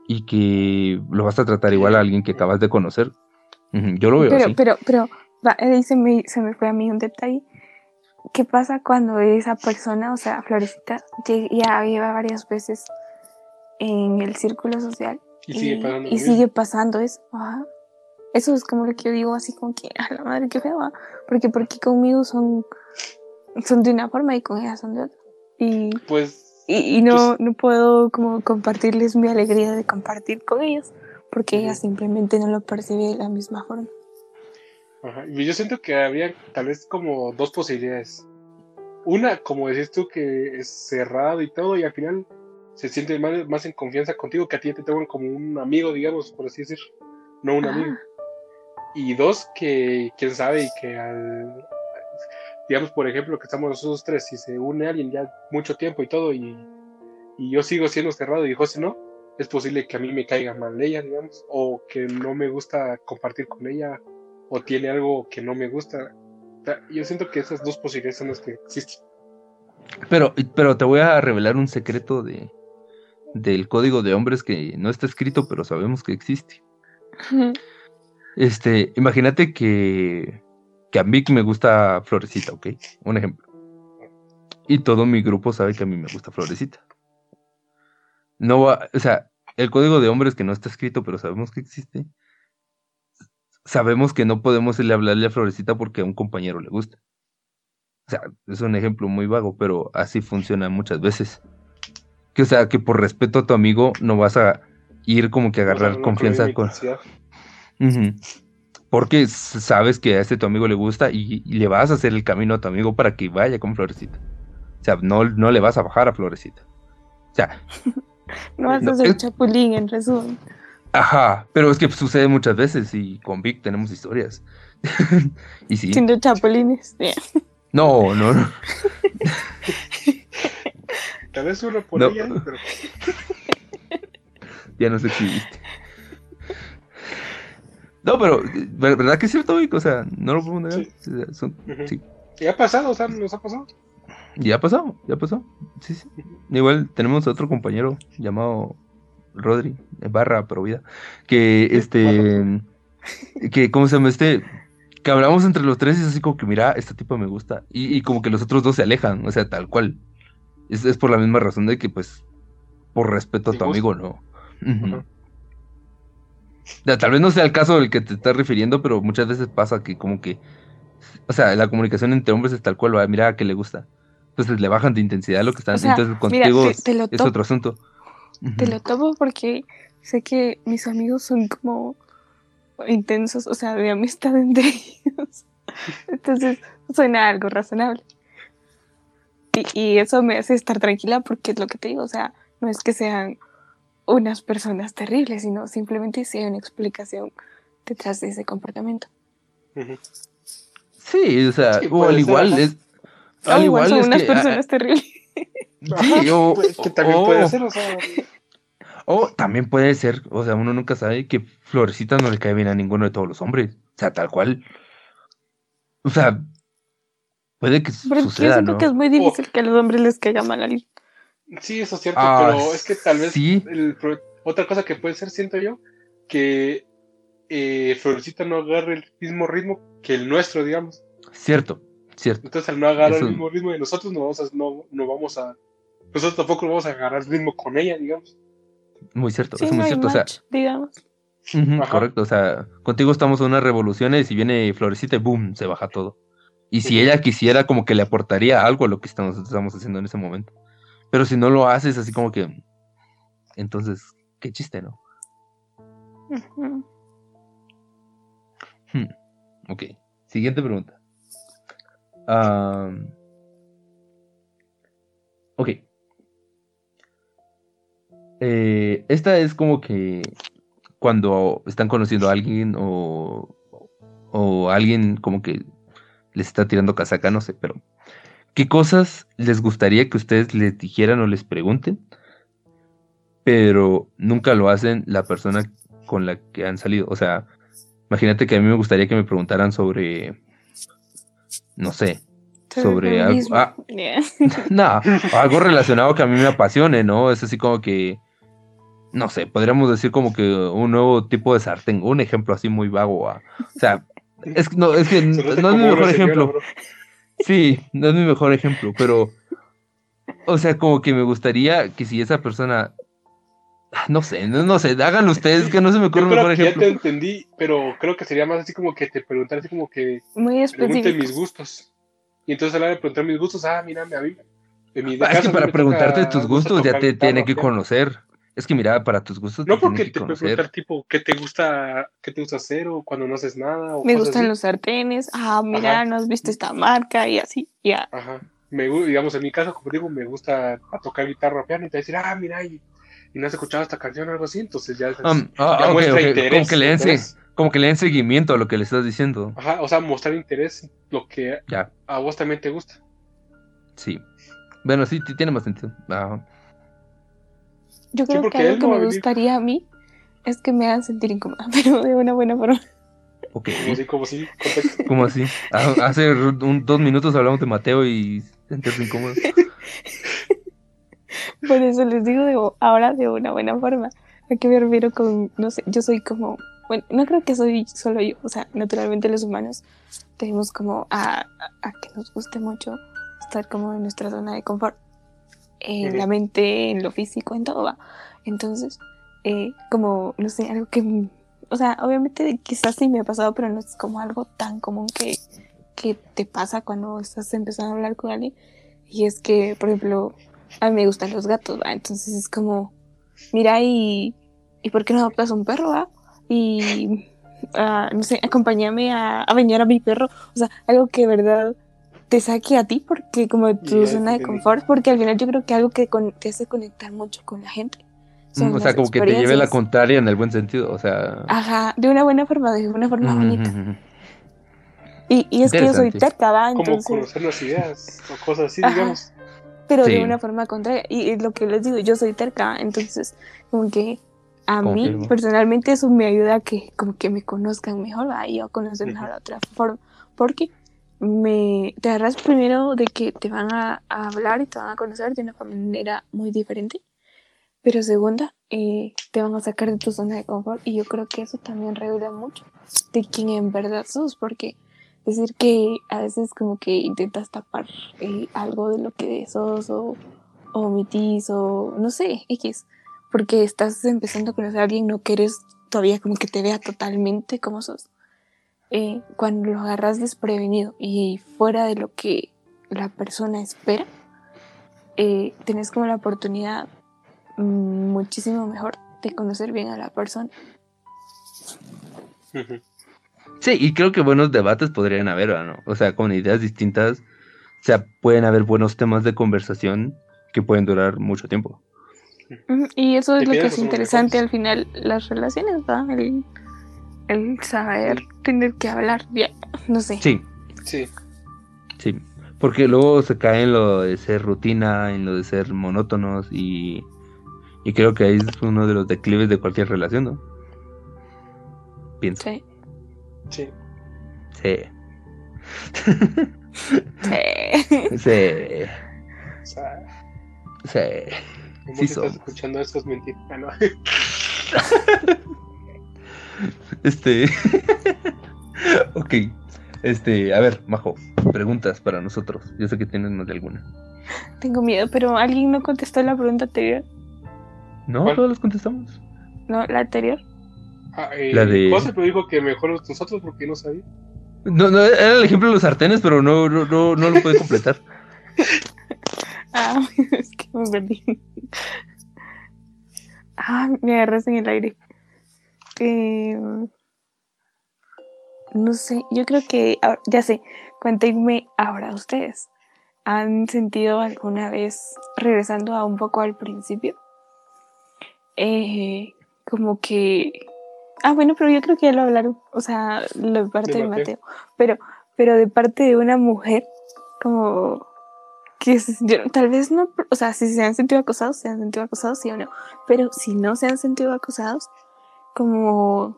y que lo vas a tratar igual a alguien que acabas de conocer. Yo lo veo pero, así. Pero, pero, ahí se me, se me fue a mí un detalle. ¿Qué pasa cuando esa persona, o sea, Florecita, ya lleva varias veces en el círculo social y, sigue, pasando y sigue pasando eso? Eso es como lo que yo digo, así como que, a la madre, qué feo, porque porque conmigo son, son de una forma y con ella son de otra y, pues, y, no, pues no puedo como compartirles mi alegría de compartir con ellos porque ella simplemente no lo percibe de la misma forma. Ajá. Y yo siento que habría tal vez como dos posibilidades. Una, como decís tú, que es cerrado y todo, y al final se siente más, más en confianza contigo, que a ti te tengan como un amigo, digamos, por así decir, no un amigo. Y dos, que quién sabe, y que al, digamos, por ejemplo, que estamos nosotros tres, si se une alguien ya mucho tiempo y todo, y, yo sigo siendo cerrado y José no, es posible que a mí me caiga mal ella, digamos, o que no me gusta compartir con ella, o tiene algo que no me gusta. Yo siento que esas dos posibilidades son las que existen. Pero, pero te voy a revelar un secreto de, del código de hombres que no está escrito, pero sabemos que existe. Este, imagínate que que a mí me gusta Florecita, ¿ok? Un ejemplo. y todo mi grupo sabe que a mí me gusta Florecita. No va, o sea, el código de hombres que no está escrito, pero sabemos que existe. Sabemos que no podemos irle a hablarle a Florecita porque a un compañero le gusta. O sea, es un ejemplo muy vago, pero así funciona muchas veces. Que o sea, que por respeto a tu amigo no vas a ir como que a agarrar O sea, no confianza con... Ujú. Porque sabes que a este tu amigo le gusta y, y le vas a hacer el camino a tu amigo para que vaya con Florecita. O sea, no, no le vas a bajar a Florecita. O sea, [laughs] No vas No, a ser es- chapulín, en resumen. ajá, pero es que sucede muchas veces y con Vic tenemos historias. [laughs] y sí, Siendo chapulines. [laughs] Yeah. no, no, no. Tal vez uno por No. ella, pero ya nos exhibiste. No, pero, ¿ver- ¿verdad que es cierto? O sea, no lo podemos negar. Son- sí. ¿Y ha pasado? O sea, ¿nos ha pasado? Ya pasó, ya pasó. Sí, sí. Igual tenemos otro compañero llamado Rodri, eh, barra Provida, que este, que, ¿cómo se llama este? Que hablamos entre los tres y es así como que, mira, este tipo me gusta. Y, y como que los otros dos se alejan, o sea, tal cual. Es, es por la misma razón de que, pues, por respeto a tu gusta. amigo, no. Tal vez no sea el caso del que te estás refiriendo, pero muchas veces pasa que como que, o sea, la comunicación entre hombres es tal cual, va, mira que le gusta. Entonces le bajan de intensidad lo que están. O sea, Entonces mira, contigo te- te lo es otro asunto. Te lo tomo porque sé que mis amigos son como intensos, o sea, de amistad entre [laughs] ellos. Entonces suena algo razonable. Y, y eso me hace estar tranquila porque es lo que te digo, o sea, no es que sean unas personas terribles, sino simplemente si hay una explicación detrás de ese comportamiento. Sí, o sea, Sí, o puede al ser, igual es. O Al igual igual son es unas que. ah, personas terribles. Sí, o, Pues, que también o- puede ser, o sea, o también puede ser, o sea, uno nunca sabe que Florecita no le cae bien a ninguno de todos los hombres. O sea, tal cual. O sea, puede que Pero yo suceda, siento ¿no? que es muy difícil que a los hombres les caiga mal a alguien. Sí, eso es cierto, Ah, pero es que tal vez sí. el pro- otra cosa que puede ser, siento yo, que eh, Florecita no agarre el mismo ritmo que el nuestro, digamos. Cierto, cierto. Entonces, al no agarrar Eso- el mismo ritmo de nosotros, no vamos a, no, no vamos a, nosotros tampoco vamos a agarrar el ritmo con ella, digamos. Muy cierto, Sí, es muy cierto. O sea, digamos. Correcto, o sea, contigo estamos en unas revoluciones y viene Florecita y boom, se baja todo. Y si ella quisiera, como que le aportaría algo a lo que estamos, estamos haciendo en ese momento. Pero si no lo haces, así como que. Entonces, qué chiste, ¿no? Hmm, Ok, siguiente pregunta. Am, ok. Eh, esta es como que cuando están conociendo a alguien o, o alguien como que les está tirando casaca, no sé, pero ¿qué cosas les gustaría que ustedes les dijeran o les pregunten? Pero nunca lo hacen la persona con la que han salido. O sea, imagínate que a mí me gustaría que me preguntaran sobre, no sé, sobre algo, ah, [laughs] Yeah. [laughs] no, algo relacionado que a mí me apasione, ¿no? Es así como que, no sé, podríamos decir como que un nuevo tipo de sartén, un ejemplo así muy vago. ah. O sea, es, que no, es que [laughs] no, es mi mejor ejemplo. Sí, no es mi mejor ejemplo, pero, o sea, como que me gustaría que si esa persona, ah, no sé, no, no sé, háganlo ustedes, que no se me ocurre Yo un creo mejor que ya ejemplo. te entendí, pero creo que sería más así como que te preguntara así como que Muy pregunte específico. mis gustos. Y entonces a la hora de preguntar mis gustos, ah, mira, a mí, en mi Ah, es que para preguntarte toca- tus gustos ya te tiene que conocer. Es que mira, para tus gustos No porque que te puede preguntar tipo qué te gusta, qué te gusta hacer o cuando no haces nada o Me gustan así. los sartenes. Ah, mira, Ajá. no has visto esta marca y así. Ya. Ajá. Me, digamos, en mi caso, como digo, me gusta a tocar guitarra piano y te va a decir, ah, mira, y, y no has escuchado esta canción o algo así, entonces ya, Um, ah, ya muestra interés. Como que le den se- ¿sabes? como que le den seguimiento a lo que le estás diciendo. Ajá, o sea, mostrar interés en lo que Ya, a vos también te gusta. sí. Bueno, sí, sí tiene más sentido. Ajá. Yo creo que algo que no me gustaría a mí es que me hagan sentir incómoda, [laughs] pero de una buena forma. Ok. Como así, como así, contexto. ¿Cómo así? Ah, Hace un- dos minutos hablamos de Mateo y sentirse incómodo. [laughs] Por eso les digo de, ahora de una buena forma. ¿A qué me refiero con, no sé, yo soy como, bueno, no creo que soy solo yo, o sea, naturalmente los humanos tenemos como a, a- a que nos guste mucho estar como en nuestra zona de confort, en la mente, en lo físico, en todo va. Entonces, eh, como, no sé, algo que, o sea, obviamente quizás sí me ha pasado, pero no es como algo tan común que, que te pasa cuando estás empezando a hablar con alguien. Y es que, por ejemplo, a mí me gustan los gatos, ¿va? Entonces es como, mira, y, ¿y por qué no adoptas un perro, va? Y, uh, no sé, acompáñame a, a bañar a mi perro. O sea, algo que de verdad te saque a ti, porque como tu zona de confort, porque al final yo creo que algo que con, te hace conectar mucho con la gente. Mm, o sea, como que te lleve la contraria en el buen sentido, o sea. Ajá, de una buena forma, de una forma bonita. Y, y es que yo soy terca, ¿va? Entonces... Como conocer las ideas o cosas así, digamos. Pero de una forma contraria. Y, lo que les digo, yo soy terca, entonces, como que a mí personalmente eso me ayuda a que como que me conozcan mejor, ¿va? Y yo conocer mejor de otra forma. Porque me te agarras primero de que te van a, hablar y te van a conocer de una manera muy diferente. Pero segunda, eh, te van a sacar de tu zona de confort. Y yo creo que eso también revela mucho de quién en verdad sos, porque decir que a veces como que intentas tapar eh, algo de lo que sos o, o omitís o no sé, X, porque estás empezando a conocer a alguien, no quieres todavía como que te vea totalmente como sos. Eh, cuando lo agarras desprevenido y fuera de lo que la persona espera, eh, tenés como la oportunidad muchísimo mejor de conocer bien a la persona. Sí, y creo que buenos debates podrían haber, ¿no? O sea, con ideas distintas, o sea, pueden haber buenos temas de conversación que pueden durar mucho tiempo. Y eso es lo que es interesante al final, las relaciones, ¿va? El, saber tener que hablar, ya, no sé. Sí. Sí. Sí, porque luego se cae en lo de ser rutina, en lo de ser monótonos y, y creo que ahí es uno de los declives de cualquier relación, ¿no? Pienso. Sí. Sí. Sí. sí. [laughs] Sí. O sea, Sí. ¿cómo Sí si estás escuchando esto es mentira? No. [laughs] Este. [laughs] ok. Este, a ver, Majo, preguntas para nosotros. Yo sé que tienes más de alguna. Tengo miedo, pero alguien no contestó la pregunta anterior. ¿No? ¿Cuál? Todos los contestamos. No, la anterior. Ah, eh, La de- José pero dijo que mejor nosotros porque no sabía. No, no, era el ejemplo de los sartenes, pero no, no, no, no lo puede completar. [laughs] Ah, [laughs] es que me perdí. Ah, me agarras en el aire. Eh, no sé, yo creo que, ya sé, cuéntenme ahora ustedes. ¿Han sentido alguna vez, regresando a un poco al principio, eh, como que... Ah, bueno, pero yo creo que ya lo hablaron, o sea, la parte De de Mateo. Mateo, pero, pero de parte de una mujer, como que se sintieron, tal vez no, o sea, si se han sentido acosados, se han sentido acosados, sí o no, pero si no se han sentido acosados, como,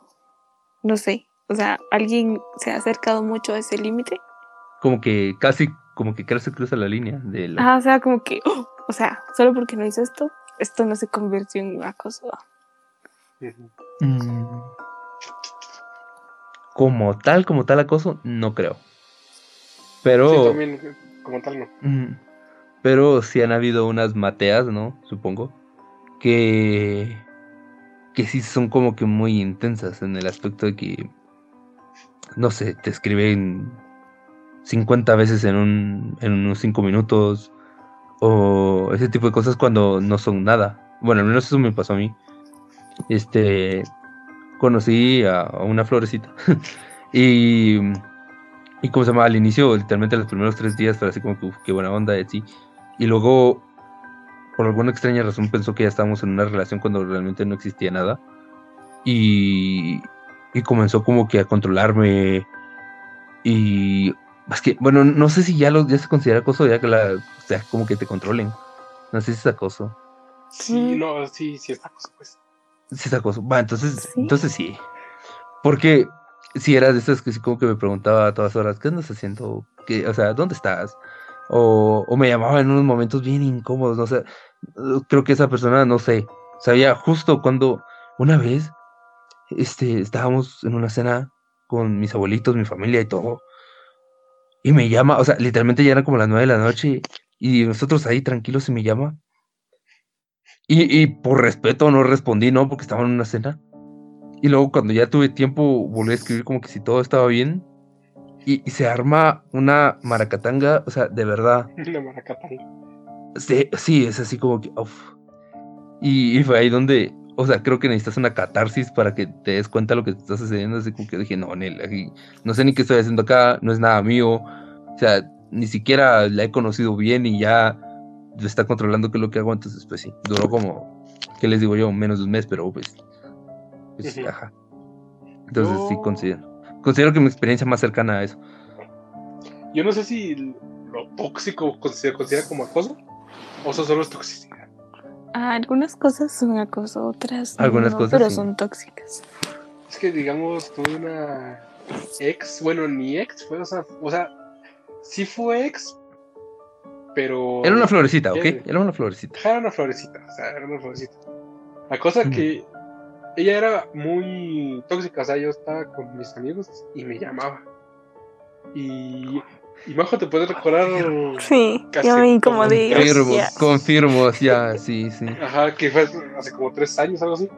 no sé, o sea, alguien se ha acercado mucho a ese límite, Como que casi, como que casi cruza la línea de la... ah, o sea, como que, ¡oh! o sea, solo porque no hizo esto, esto no se convirtió en acoso. Mm. Como tal, como tal acoso, no creo. Pero... Sí, también, como tal, no. Mm, Pero sí han habido unas mateas, ¿no? Supongo. Que. Que sí son como que muy intensas en el aspecto de que. No sé, te escriben 50 veces en, un, en unos 5 minutos. O ese tipo de cosas cuando no son nada. Bueno, al menos eso me pasó a mí. Este. Conocí a, una florecita. [laughs] y. Y como se llama, al inicio, literalmente los primeros tres días, fue así como que, qué buena onda, y así. Y luego, por alguna extraña razón, pensó que ya estábamos en una relación cuando realmente no existía nada. Y, y comenzó como que a controlarme. Y es que, bueno, no sé si ya, lo, ya se considera acoso, ya que la, o sea, como que te controlen. No sé si es acoso. Sí, no, sí, sí está cosa, pues. Sí es acoso. Va, entonces, ¿Sí? entonces sí. Porque si era de esas que sí como que me preguntaba a todas horas, ¿qué andas haciendo? ¿Qué, o sea, ¿dónde estás? O, me llamaba en unos momentos bien incómodos, no sé. Creo que esa persona, no sé, sabía justo cuando una vez este, estábamos en una cena con mis abuelitos, mi familia y todo. Y me llama, o sea, literalmente ya era como las nueve de la noche y nosotros ahí tranquilos y me llama. Y, y por respeto no respondí, ¿no? Porque estaba en una cena. Y luego cuando ya tuve tiempo volví a escribir como que si todo estaba bien. Y, y se arma una maracatanga, o sea, de verdad. [laughs] Una maracatanga. Sí, sí, es así como que. uf. Y, y fue ahí donde, o sea, creo que necesitas una catarsis para que te des cuenta de lo que te está sucediendo. Así como que dije, no, Nel, aquí, no sé ni qué estoy haciendo acá, no es nada mío. O sea, ni siquiera la he conocido bien y ya está controlando qué es lo que hago. Entonces, pues sí, duró como, ¿qué les digo yo? Menos de un mes, pero pues. pues ajá. Entonces, sí, considero. Considero que mi experiencia más cercana a eso. Yo no sé si lo tóxico se considera como acoso o eso solo es toxicidad. Ah, algunas cosas son acoso, otras Algunas no, cosas pero sí. son tóxicas. Es que, digamos, tuve una ex, bueno, ni ex, fue, o sea, o sea, sí fue ex, pero... Era una florecita, ¿ok? Era una florecita. Era una florecita, o sea, era una florecita. La cosa que ella era muy tóxica, o sea, yo estaba con mis amigos y me llamaba. Y, y Majo, ¿te puedes recordar? Sí, Casi yo me como como de tres. Confirmo, ya. confirmo, ya, sí, sí. Ajá, que fue hace como tres años, algo así.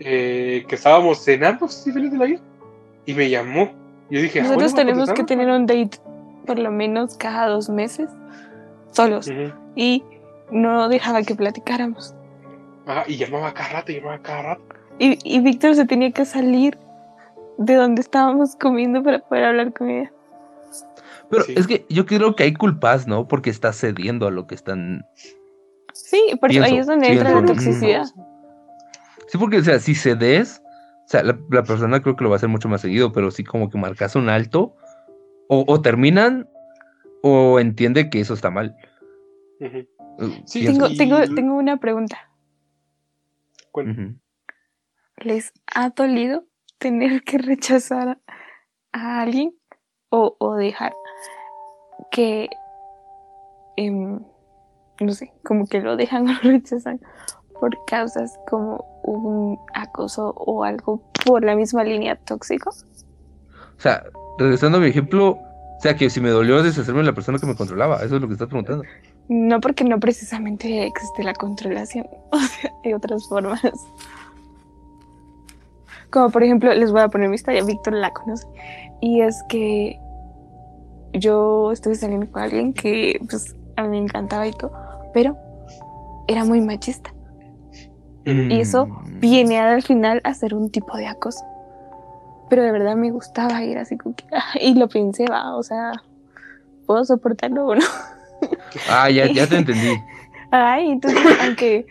Eh, que estábamos cenando, sí, feliz de la vida. Y me llamó. Yo dije, ah, Nosotros bueno, tenemos que tener un date por lo menos cada dos meses, solos, Ujú. y no dejaba que platicáramos. Ajá, y llamaba cada rato, llamaba cada rato. Y, y Víctor se tenía que salir de donde estábamos comiendo para poder hablar con ella. Pero Sí. es que yo creo que hay culpas, ¿no? Porque estás cediendo a lo que están. Sí, porque ahí es donde entra pienso, la ¿no? toxicidad. Sí, porque, o sea, si cedes, o sea, la, la persona creo que lo va a hacer mucho más seguido, pero sí como que marcas un alto, o, o terminan, o entiende que eso está mal. Eh, Sí. Tengo, Y- tengo, tengo una pregunta. ¿Les ha dolido tener que rechazar a alguien o, o dejar que, em, no sé, como que lo dejan [laughs] o lo rechazan por causas como un acoso o algo por la misma línea tóxico? O sea, regresando a mi ejemplo, o sea, que si me dolió deshacerme de la persona que me controlaba, eso es lo que estás preguntando. No porque no precisamente existe la controlación, [laughs] o sea, hay otras formas. Como por ejemplo, les voy a poner mi historia, Víctor la conoce, y es que yo estuve saliendo con alguien que pues a mí me encantaba y todo, pero era muy machista. Y eso Mm. Viene al final a ser un tipo de acoso. Pero de verdad me gustaba ir así como que, [laughs] y lo pensé, va, o sea, ¿puedo soportarlo o no? Ah, ya, ya te [laughs] entendí. Ay, entonces, aunque,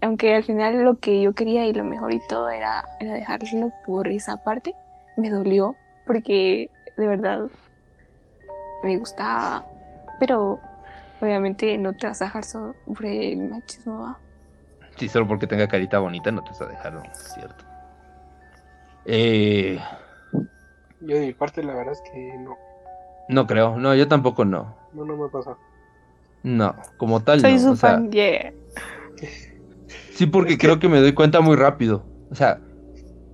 aunque al final lo que yo quería y lo mejor y todo era, era dejarlo por esa parte, me dolió porque de verdad me gustaba. Pero obviamente no te vas a dejar sobre el machismo. ¿va? Sí, solo porque tenga carita bonita no te vas a dejar, ¿no? Es cierto. Eh, Yo de mi parte, la verdad es que no. no creo, no, yo tampoco no. No, no me ha pasado. No, como tal Soy no. su o sea, fan, yeah. sí, porque creo que me doy cuenta muy rápido. O sea,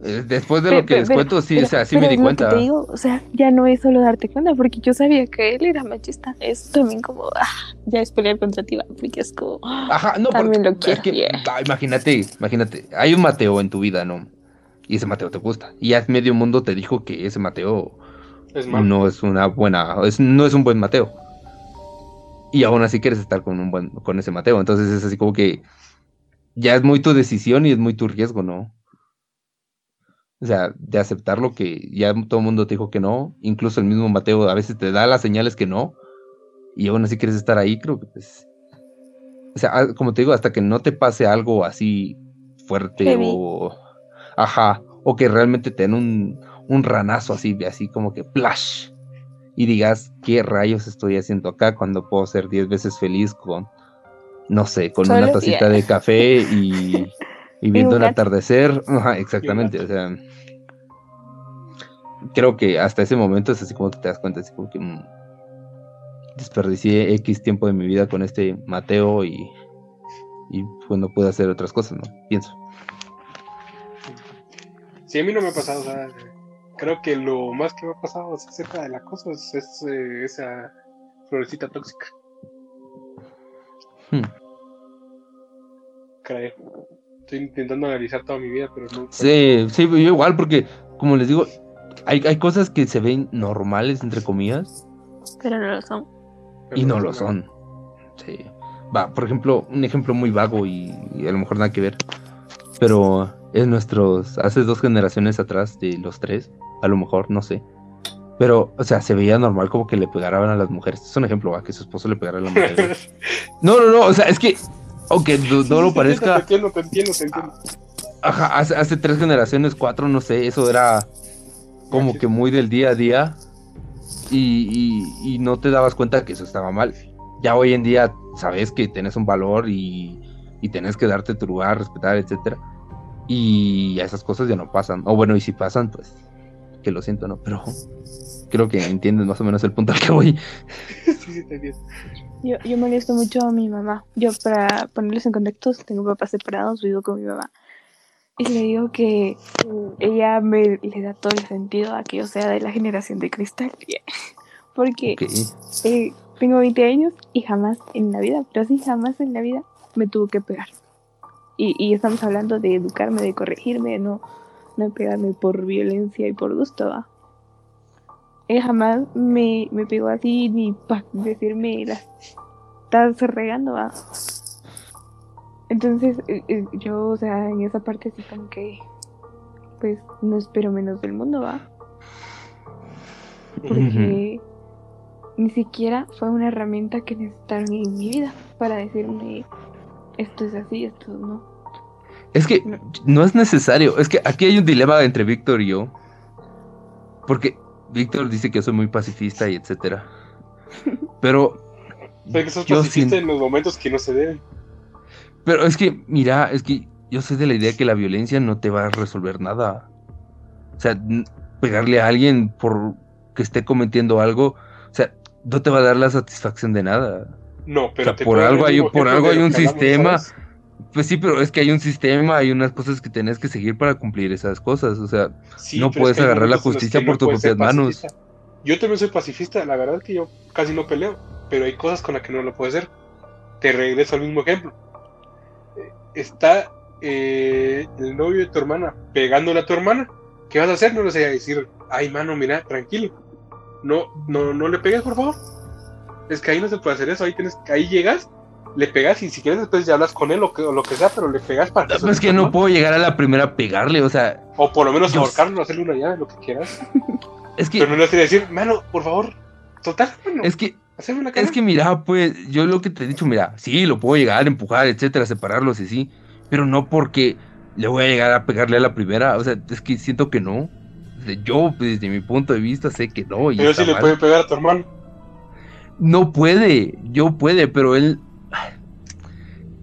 eh, después de Pero- lo que les pero- cuento, sí, pero- o sea, sí pero me di es lo que cuenta. te digo, o sea, ya no es solo darte cuenta, porque yo sabía que él era machista. Es también como, ah, ya es pelear contra ti, porque es como, ah, Ajá, no, También porque lo quiero, es que, yeah. ah, imagínate, imagínate, hay un Mateo en tu vida, ¿no? Y ese Mateo te gusta. Y ya medio mundo te dijo que ese Mateo Es no es una buena, es, no es un buen Mateo. Y aún así quieres estar con un buen, con ese Mateo. Entonces es así como que ya es muy tu decisión y es muy tu riesgo, ¿no? O sea, de aceptar lo que ya todo el mundo te dijo que no, incluso el mismo Mateo a veces te da las señales que no, y aún así quieres estar ahí, creo que pues. O sea, como te digo, hasta que no te pase algo así fuerte Heavy. o. Ajá, o que realmente te den un, un ranazo así, así como que plash. Y digas, ¿qué rayos estoy haciendo acá cuando puedo ser 10 veces feliz con, no sé, con Solo una tacita de café [laughs] y, y viendo un el atardecer? Ajá, exactamente, o sea. Creo que hasta ese momento es así como que te das cuenta, así como que mm, desperdicié X tiempo de mi vida con este Mateo y, y pues no pude hacer otras cosas, ¿no? Pienso. Sí, a mí no me ha pasado, o sea, creo que lo más que me ha pasado acerca de la cosa es, es, eh, esa florecita tóxica. Hmm. Creo. Estoy intentando analizar toda mi vida, pero no. Sí, sí, yo igual, porque, como les digo, hay, hay cosas que se ven normales, entre comillas, Pero no lo son. pero y no lo son. Sí. Va, por ejemplo, un ejemplo muy vago y, y a lo mejor nada que ver. Pero es nuestros, hace dos generaciones atrás de los tres, a lo mejor, no sé. Pero, o sea, se veía normal como que le pegaran a las mujeres. Es un ejemplo, va, que su esposo le pegara a la mujer. [laughs] No, no, no, o sea, es que, aunque no, no lo Te parezca, entiendo, te entiendo, te entiendo. ajá, hace, hace tres generaciones, cuatro, no sé, eso era como que muy del día a día y, y- y no te dabas cuenta que eso estaba mal. Ya hoy en día sabes que tienes un valor y, y tienes que darte tu lugar, respetar, etcétera. Y esas cosas ya no pasan. O bueno, y si pasan, pues que lo siento, ¿no? Pero creo que entiendes más o menos el punto al que voy. [laughs] sí, sí, te entiendo. Yo, yo molesto mucho a mi mamá. Yo, para ponerles en contexto, tengo papás separados, vivo con mi mamá. Y le digo que ella me le da todo el sentido a que yo sea de la generación de cristal. [laughs] Porque eh, tengo 20 años y jamás en la vida, pero sí jamás en la vida me tuvo que pegar. Y, y estamos hablando de educarme, de corregirme, no, no pegarme por violencia y por gusto, ¿va? Ella jamás me, me pegó así ni para decirme las estás regando, ¿va? Entonces, eh, eh, yo, o sea, en esa parte sí como que, pues, no espero menos del mundo, ¿va? porque ni siquiera fue una herramienta que necesitaron en mi vida para decirme esto es así, esto no. Es que no es necesario. Es que aquí hay un dilema entre Víctor y yo. Porque Víctor dice que yo soy muy pacifista y etcétera. [laughs] Pero, Pero que sos Yo pacifista siento- en los momentos que no se deben. pero es que, mira, es que yo soy de la idea que la violencia no te va a resolver nada. O sea, pegarle a alguien por que esté cometiendo algo, o sea, no te va a dar la satisfacción de nada. No, pero sea, te por algo hay- por algo hay un sistema. Pues sí, pero es que hay un sistema, hay unas cosas que tenés que seguir para cumplir esas cosas. O sea, Sí, No puedes que agarrar la justicia por no tus propias manos. Yo también soy pacifista, la verdad es que yo casi no peleo, pero hay cosas con las que no lo puedo hacer. Te regreso al mismo ejemplo. Eh, Está eh, el novio de tu hermana pegándole a tu hermana. ¿Qué vas a hacer? No le a decir, ay mano, mira, tranquilo. No, no, no le pegues, por favor. Es que ahí no se puede hacer eso, ahí tienes, ahí llegas, le pegas y si quieres después ya hablas con él o, que, o lo que sea, pero le pegas para que es suelte que no puedo llegar a la primera a pegarle. O sea, O por lo menos ahorcarlo, hacerle una llave, lo que quieras. [laughs] es que, Pero no le a decir, mano, por favor, total, mano, es que una cara. Es que mira, pues, yo lo que te he dicho, mira, sí, lo puedo llegar a empujar, etcétera, separarlos y sí, pero no porque le voy a llegar a pegarle a la primera, o sea, es que siento que no. Yo, pues, desde mi punto de vista, sé que no. Y Pero sí le mal. puede pegar a tu hermano. No puede, yo puede, pero él.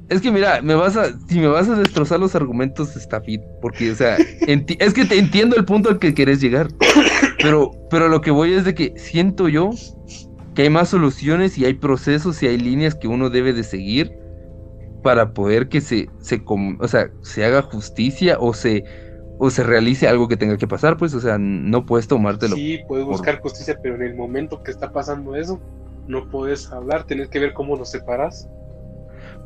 Es que mira, me vas a, si me vas a destrozar los argumentos está bien, porque, o sea, [laughs] enti- es que te entiendo el punto al que quieres llegar, pero, pero lo que voy es de que siento yo que hay más soluciones y hay procesos y hay líneas que uno debe de seguir para poder que se, se, com- o sea, se haga justicia o se, o se realice algo que tenga que pasar, pues, o sea, no puedes tomártelo. Sí, puedes por- buscar justicia, pero en el momento que está pasando eso, no puedes hablar, tienes que ver cómo los separas.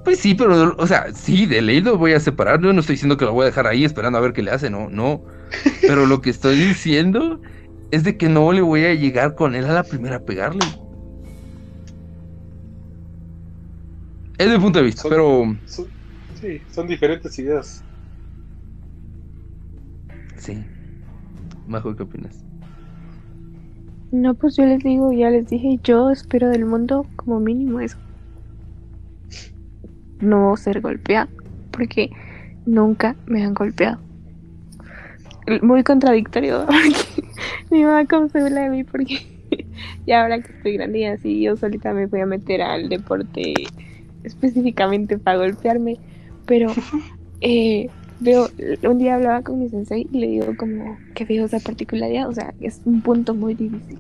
Pues sí, pero, o sea, sí, de ley lo voy a separar. Yo no estoy diciendo que lo voy a dejar ahí esperando a ver qué le hace, no, no. [laughs] Pero lo que estoy diciendo es de que no le voy a llegar con él a la primera a pegarle. Es mi punto de vista, Son- pero Son- sí, son diferentes ideas. sí. Majo, ¿qué opinas? No, pues yo les digo, ya les dije, yo espero del mundo como mínimo eso. No ser golpeado, porque nunca me han golpeado. Muy contradictorio, [laughs] porque mi mamá como se burla de mí, porque [laughs] ya ahora que estoy grande y así, yo solita me voy a meter al deporte específicamente para golpearme, pero [laughs] eh, veo, un día hablaba con mi sensei y le digo como que veo esa particularidad, o sea, es un punto muy difícil,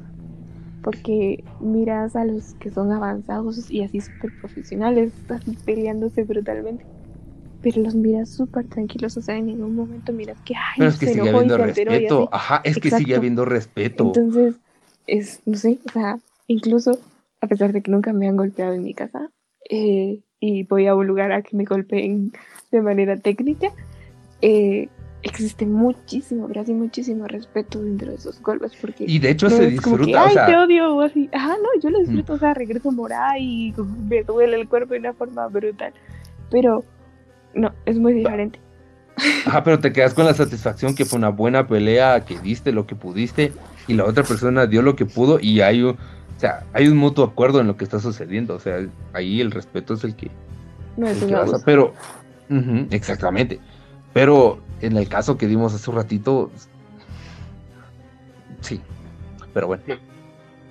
porque miras a los que son avanzados y así súper profesionales, así peleándose brutalmente, pero los miras súper tranquilos, o sea, en ningún momento miras que, ay, Pero es que sigue habiendo respeto. Ajá, es que sigue habiendo respeto. Entonces, es, no sé, o sea, incluso a pesar de que nunca me han golpeado en mi casa, eh, y voy a un lugar a que me golpeen de manera técnica, eh, existe muchísimo, pero así muchísimo respeto dentro de esos golpes, porque Y de hecho no se que, disfruta, o ay, te sea, odio, o así, ajá, no, yo lo disfruto, o sea, regreso morada y me duele el cuerpo de una forma brutal, pero no, es muy diferente. ajá, pero te quedas con la [laughs] satisfacción que fue una buena pelea, que diste lo que pudiste y la otra persona dio lo que pudo y hay un, o sea, hay un mutuo acuerdo en lo que está sucediendo, o sea, ahí el respeto es el que, No es el que pero exactamente. Pero en el caso que dimos hace un ratito, sí. Pero bueno,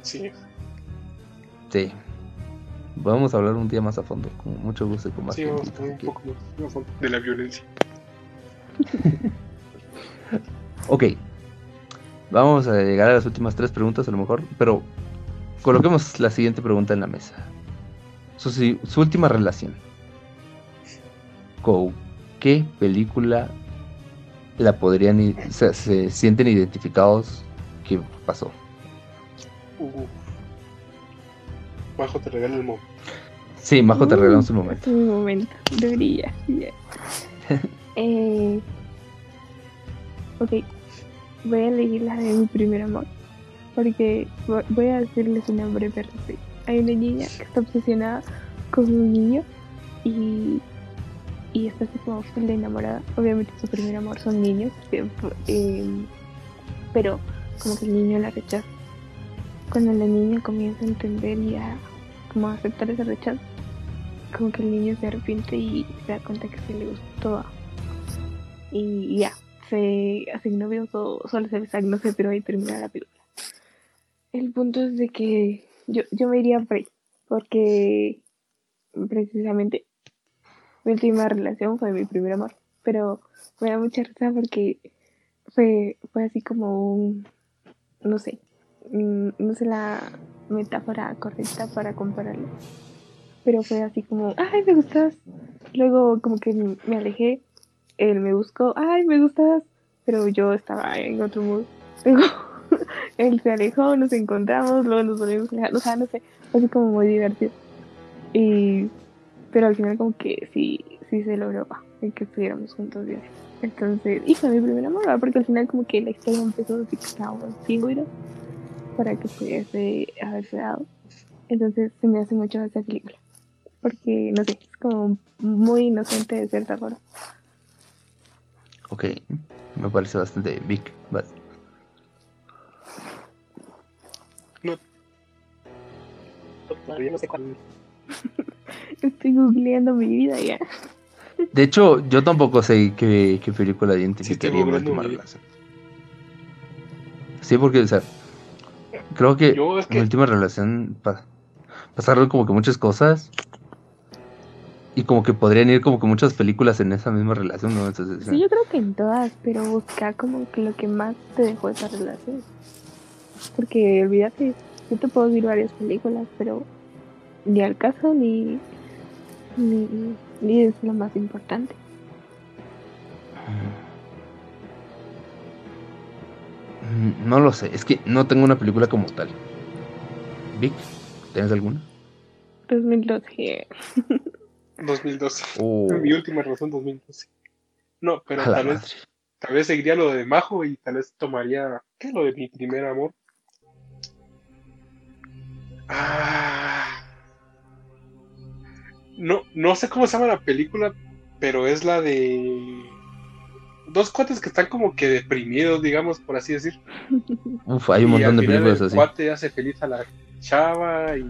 Sí. sí. Vamos a hablar un día más a fondo, con mucho gusto y con más Sí, vamos a un poco más a fondo de la violencia. [laughs] Ok. Vamos a llegar a las últimas tres preguntas a lo mejor, pero coloquemos la siguiente pregunta en la mesa. Su, su última relación. ¿Con qué película la podrían, o sea, se sienten identificados que pasó? Uh. Bajo te regala el mo. Sí, Majo, te Uh, regalamos un momento. Es mi momento de [laughs] eh, ok, voy a elegir la de mi primer amor. Porque vo- voy a decirle su nombre perfecto. Hay una niña que está obsesionada con un niño y, y está como full enamorada. Obviamente su primer amor son niños, eh, pero como que el niño la rechaza. Cuando la niña comienza a entender y a como aceptar ese rechazo, como que el niño se arrepiente y se da cuenta que se le gustó. Y ya, se hacen novios o solo se besan, no sé, pero ahí termina la película. El punto es de que yo, yo me iría por ahí, porque precisamente mi última relación fue mi primer amor, pero me da mucha risa porque fue, fue así como un, no sé, mm, no sé la metáfora correcta para compararlo, pero fue así como, ay, me gustas. Luego como que me alejé, él me buscó, ay, me gustas, pero yo estaba en otro mood. [laughs] Él se alejó, nos encontramos, luego nos volvimos a alejar, o sea, no sé, así como muy divertido. Y, pero al final como que sí, sí se logró el que estuviéramos juntos así. Entonces, y fue mi primer amor, ¿verdad? porque al final como que la historia empezó así que estábamos pingüinos para que pudiese haberse dado. Entonces se me hace mucho esa película. Porque, no sé, es como muy inocente de cierta forma. Ok, me parece bastante big. but- Todavía no sé cuál. [laughs] [laughs] Estoy googleando mi vida ya. De hecho, yo tampoco sé qué, qué película identificaría mi mi vida. relación. Sí, porque, o sea, creo que Yo es mi que última relación pa- pasaron como que muchas cosas y como que podrían ir como que muchas películas en esa misma relación, ¿no? Entonces, Sí, yo creo que en todas, pero buscar como que lo que más te dejó esa relación. Porque olvídate, yo te puedo decir varias películas, pero ni al caso ni, ni, ni es lo más importante. Mm, No lo sé, es que no tengo una película como tal. Vic, ¿tienes alguna? 2012. 2012. Oh, Mi última razón 2012. No, pero tal vez, madre. tal vez seguiría lo de Majo y tal vez tomaría. ¿Qué? Lo de mi primer amor. Ah. No, no sé cómo se llama la película, pero es la de dos cuates que están como que deprimidos, digamos, por así decir. [laughs] Uf, hay un Y montón al de final películas el así. cuate hace feliz a la chava y.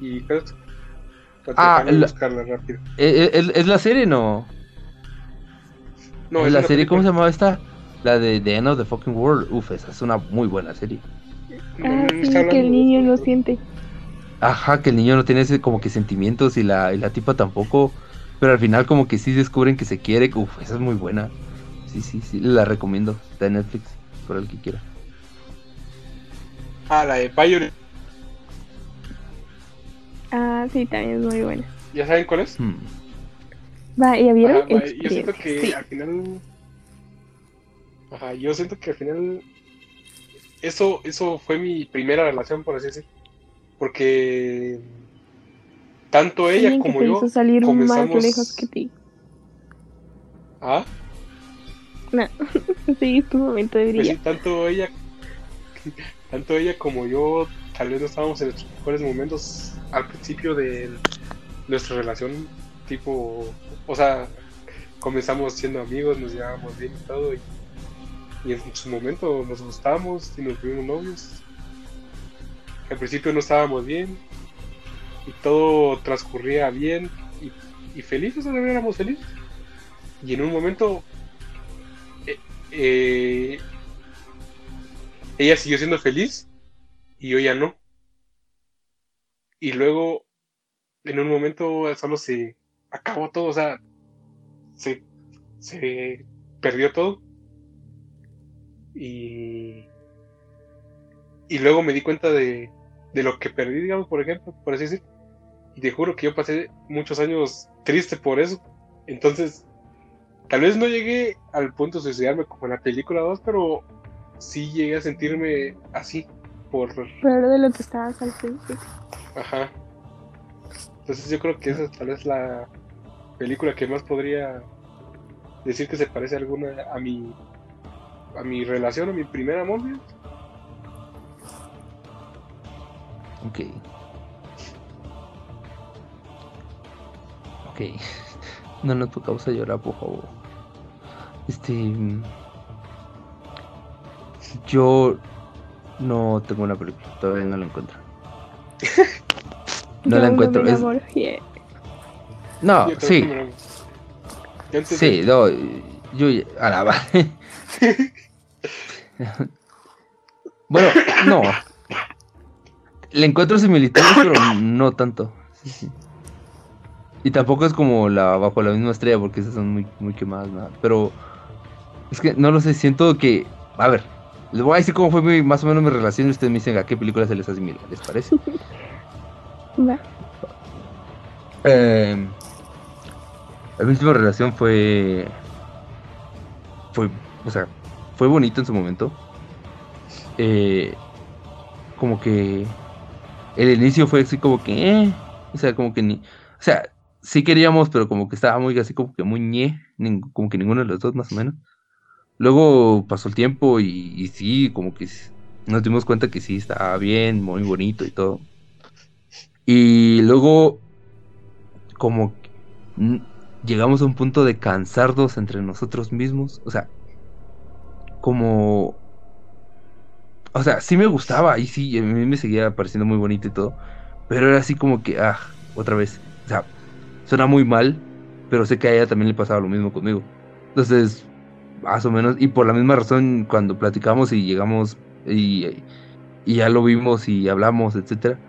y pues. Ah, la- buscarla rápido. Eh, eh, ¿Es, es la serie, no? No, ¿Es la serie, ¿cómo se llamaba esta? La de The End of the Fucking World. Uf, esa es una muy buena serie. Ah, sí, que el niño no siente. Ajá, que el niño no tiene ese como que sentimientos y la, y la tipa tampoco. Pero al final como que sí descubren que se quiere. Uf, esa es muy buena. Sí, sí, sí, la recomiendo. Está en Netflix, por el que quiera. Ah, la de Violet. Ah, sí, también es muy buena. ¿Ya saben cuál es? Hmm. Va, ¿ya vieron? Ajá, va, yo siento que Sí. al final. Ajá, yo siento que al final. Eso, eso fue mi primera relación, por así decirlo. Porque. Tanto ella Alguien que como te yo. hizo salir más comenzamos- lejos que ti. Ah, [laughs] Sí, tu momento de pues sí, brillar. tanto ella. [laughs] Tanto ella como yo. Tal vez no estábamos en nuestros mejores momentos al principio de nuestra relación. Tipo. O sea, comenzamos siendo amigos, nos llevábamos bien y todo. Y, y en su momento nos gustamos y nos vimos novios. Al principio no estábamos bien y todo transcurría bien y, y felices, sea, éramos felices. Y en un momento eh, eh, ella siguió siendo feliz y yo ya no. Y luego en un momento solo se acabó todo, o sea, se, se perdió todo. Y, y luego me di cuenta de, de lo que perdí, digamos, por ejemplo, por así decir. Y te juro que yo pasé muchos años triste por eso. Entonces, tal vez no llegué al punto de suicidarme como en la película 2, pero sí llegué a sentirme así. Por. Peor de lo que estabas al principio. Ajá. Entonces, yo creo que esa es tal vez la película que más podría decir que se parece a alguna a mi a mi relación, a mi primer amor. ¿sí? Ok. Ok. [laughs] No, no tu causa llorar, por favor. Este. Yo no tengo una película, todavía no la encuentro. [laughs] No Yo la encuentro. es- yeah. No, sí, me sí, no. Yo. A la va- [laughs] Bueno, no. Le encuentro similitudes, pero [coughs] no tanto. Sí, sí. Y tampoco es como la bajo la misma estrella, porque esas son muy, muy quemadas, nada. Pero es que no lo sé, siento que. A ver, les voy a decir cómo fue mi- más o menos mi relación y ustedes me dicen a qué película se les asimila, ¿les parece? [laughs] Eh, la última relación fue. Fue. O sea, fue bonito en su momento. Eh, como que. El inicio fue así como que. eh, o sea, como que ni. O sea, sí queríamos, pero como que estaba muy así como que muy ñe. como que ninguno de los dos, más o menos. Luego pasó el tiempo y, sí, como que nos dimos cuenta que sí estaba bien, muy bonito y todo. Y luego como llegamos a un punto de cansarnos entre nosotros mismos, o sea, como o sea, sí me gustaba y sí, a mí me seguía pareciendo muy bonito y todo, pero era así como que ah, otra vez, o sea, suena muy mal, pero sé que a ella también le pasaba lo mismo conmigo. Entonces, más o menos, y por la misma razón cuando platicamos y llegamos y, y ya lo vimos y hablamos, etcétera,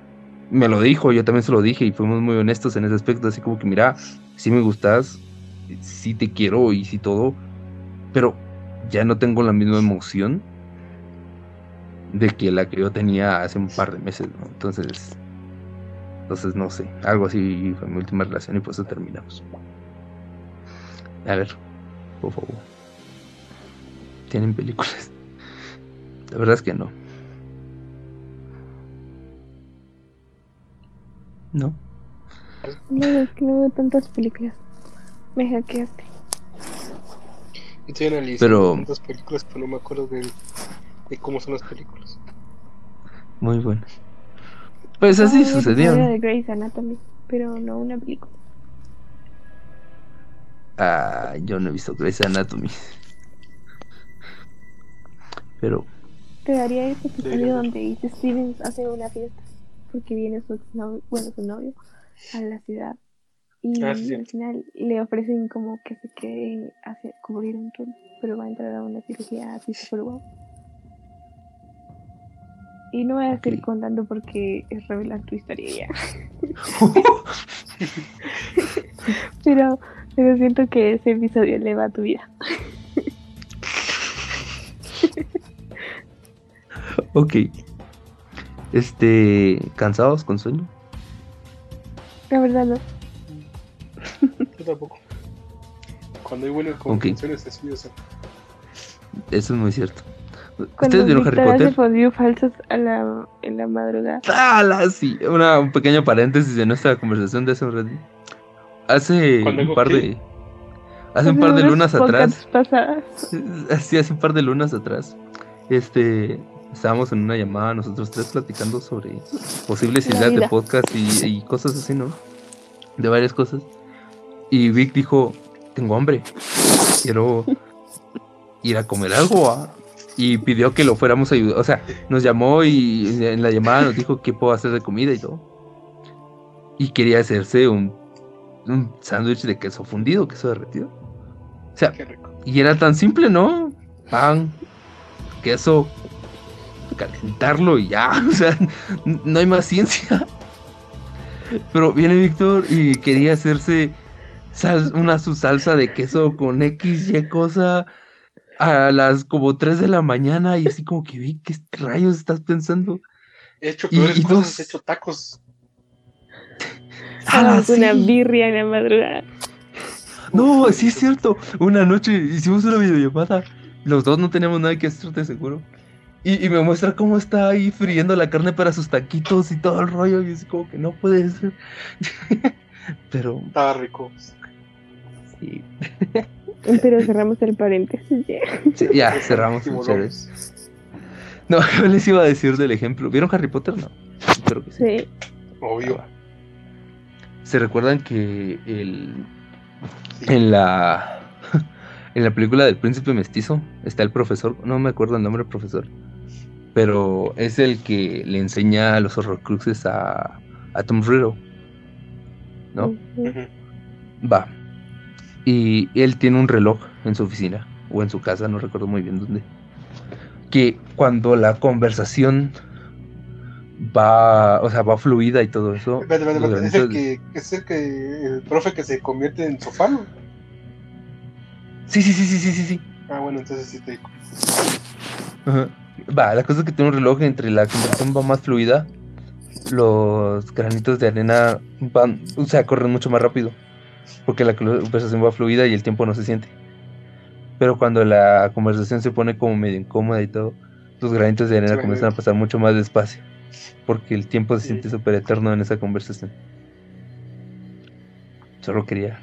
me lo dijo, yo también se lo dije y fuimos muy honestos en ese aspecto, así como que mira, sí me gustas, sí te quiero y sí todo, pero ya no tengo la misma emoción de que la que yo tenía hace un par de meses, ¿no? Entonces, entonces no sé, algo así fue mi última relación y por eso terminamos. A ver, por favor. ¿Tienen películas? La verdad es que no. No. No, es que no veo tantas películas. Me hackeaste. Estoy analizando Pero- tantas películas, pero no me acuerdo de, de cómo son las películas. Muy bueno. Pues así Ah, el sucedió. de Grey's Anatomy, pero no una película. Ah, yo no he visto Grey's Anatomy. Pero, Te daría ese episodio donde Izzy Stevens hace una fiesta porque viene su novio, bueno, su novio a la ciudad y Ah, sí, al final le ofrecen como que se quede a hacer- cubrir un turno, pero va a entrar a una cirugía así super guau. Y no voy a seguir contando porque es revelar tu historia ya. [laughs] pero, pero siento que ese episodio eleva a tu vida. ok. Este, ¿cansados con sueño? La verdad no. Yo tampoco. Cuando hay buenas conversaciones es muy Eso es muy cierto. Cuando ¿Ustedes vieron Harry Potter? fondue falsas a la, en la madrugada. ¡Hala! Sí, una, un pequeño paréntesis de nuestra conversación de hace un rato. Hace ¿Cuándo un par qué? de. Hace un par de unas lunas atrás. pasadas. Sí, hace un par de lunas atrás. Este. Estábamos en una llamada nosotros tres platicando sobre posibles La ideas de podcast y, y cosas así, ¿no? De varias cosas. Y Vic dijo, tengo hambre. Quiero [laughs] ir a comer algo. ah". Y pidió que lo fuéramos a ayudar. O sea, nos llamó y en la llamada nos dijo qué puedo hacer de comida y todo. Y quería hacerse un, un sándwich de queso fundido, queso derretido. O sea, y era tan simple, ¿no? Pan, queso, calentarlo y ya. [laughs] O sea, no hay más ciencia. Pero viene Víctor y quería hacerse sal- una su salsa de queso con X, Y cosa a las como 3 de la mañana y así como que vi, ¿qué rayos estás pensando? He hecho Y- peores y cosas, dos- he hecho tacos. ¡Ah, Hagamos una sí! birria en la madrugada. No, sí es cierto. Una noche hicimos una videollamada. Los dos no teníamos nada que hacer, de seguro. Y, y me muestra cómo está ahí friendo la carne para sus taquitos y todo el rollo. Y es como que no puede ser. [laughs] Pero Estaba rico. sí, [laughs] Pero cerramos el paréntesis. ya. sí, ya [laughs] cerramos. No, [laughs] yo les iba a decir del ejemplo. ¿Vieron Harry Potter? No. Espero que sí. Sí. Obvio. ¿Se recuerdan que el, Sí. en la [laughs] en la película del príncipe mestizo está el profesor, no me acuerdo el nombre del profesor, pero es el que le enseña los horrocruxes a, a Tom Riddle, ¿no? Va. Y él tiene un reloj en su oficina o en su casa, no recuerdo muy bien dónde. Que cuando la conversación va, o sea, va fluida y todo eso. Espérate, los espérate. Es el que, es el que, el profe que se convierte en sofá, ¿no? Sí, sí, sí, sí, sí, sí, sí. Ah, bueno, entonces sí te digo. Ajá. Va, la cosa es que tiene un reloj entre la conversación va más fluida. Los granitos de arena van, o sea, corren mucho más rápido. Porque la conversación va fluida y el tiempo no se siente. Pero cuando la conversación se pone como medio incómoda y todo, los granitos de arena Sí, comienzan a pasar mucho más despacio. Porque el tiempo se Sí. siente súper eterno en esa conversación. Solo quería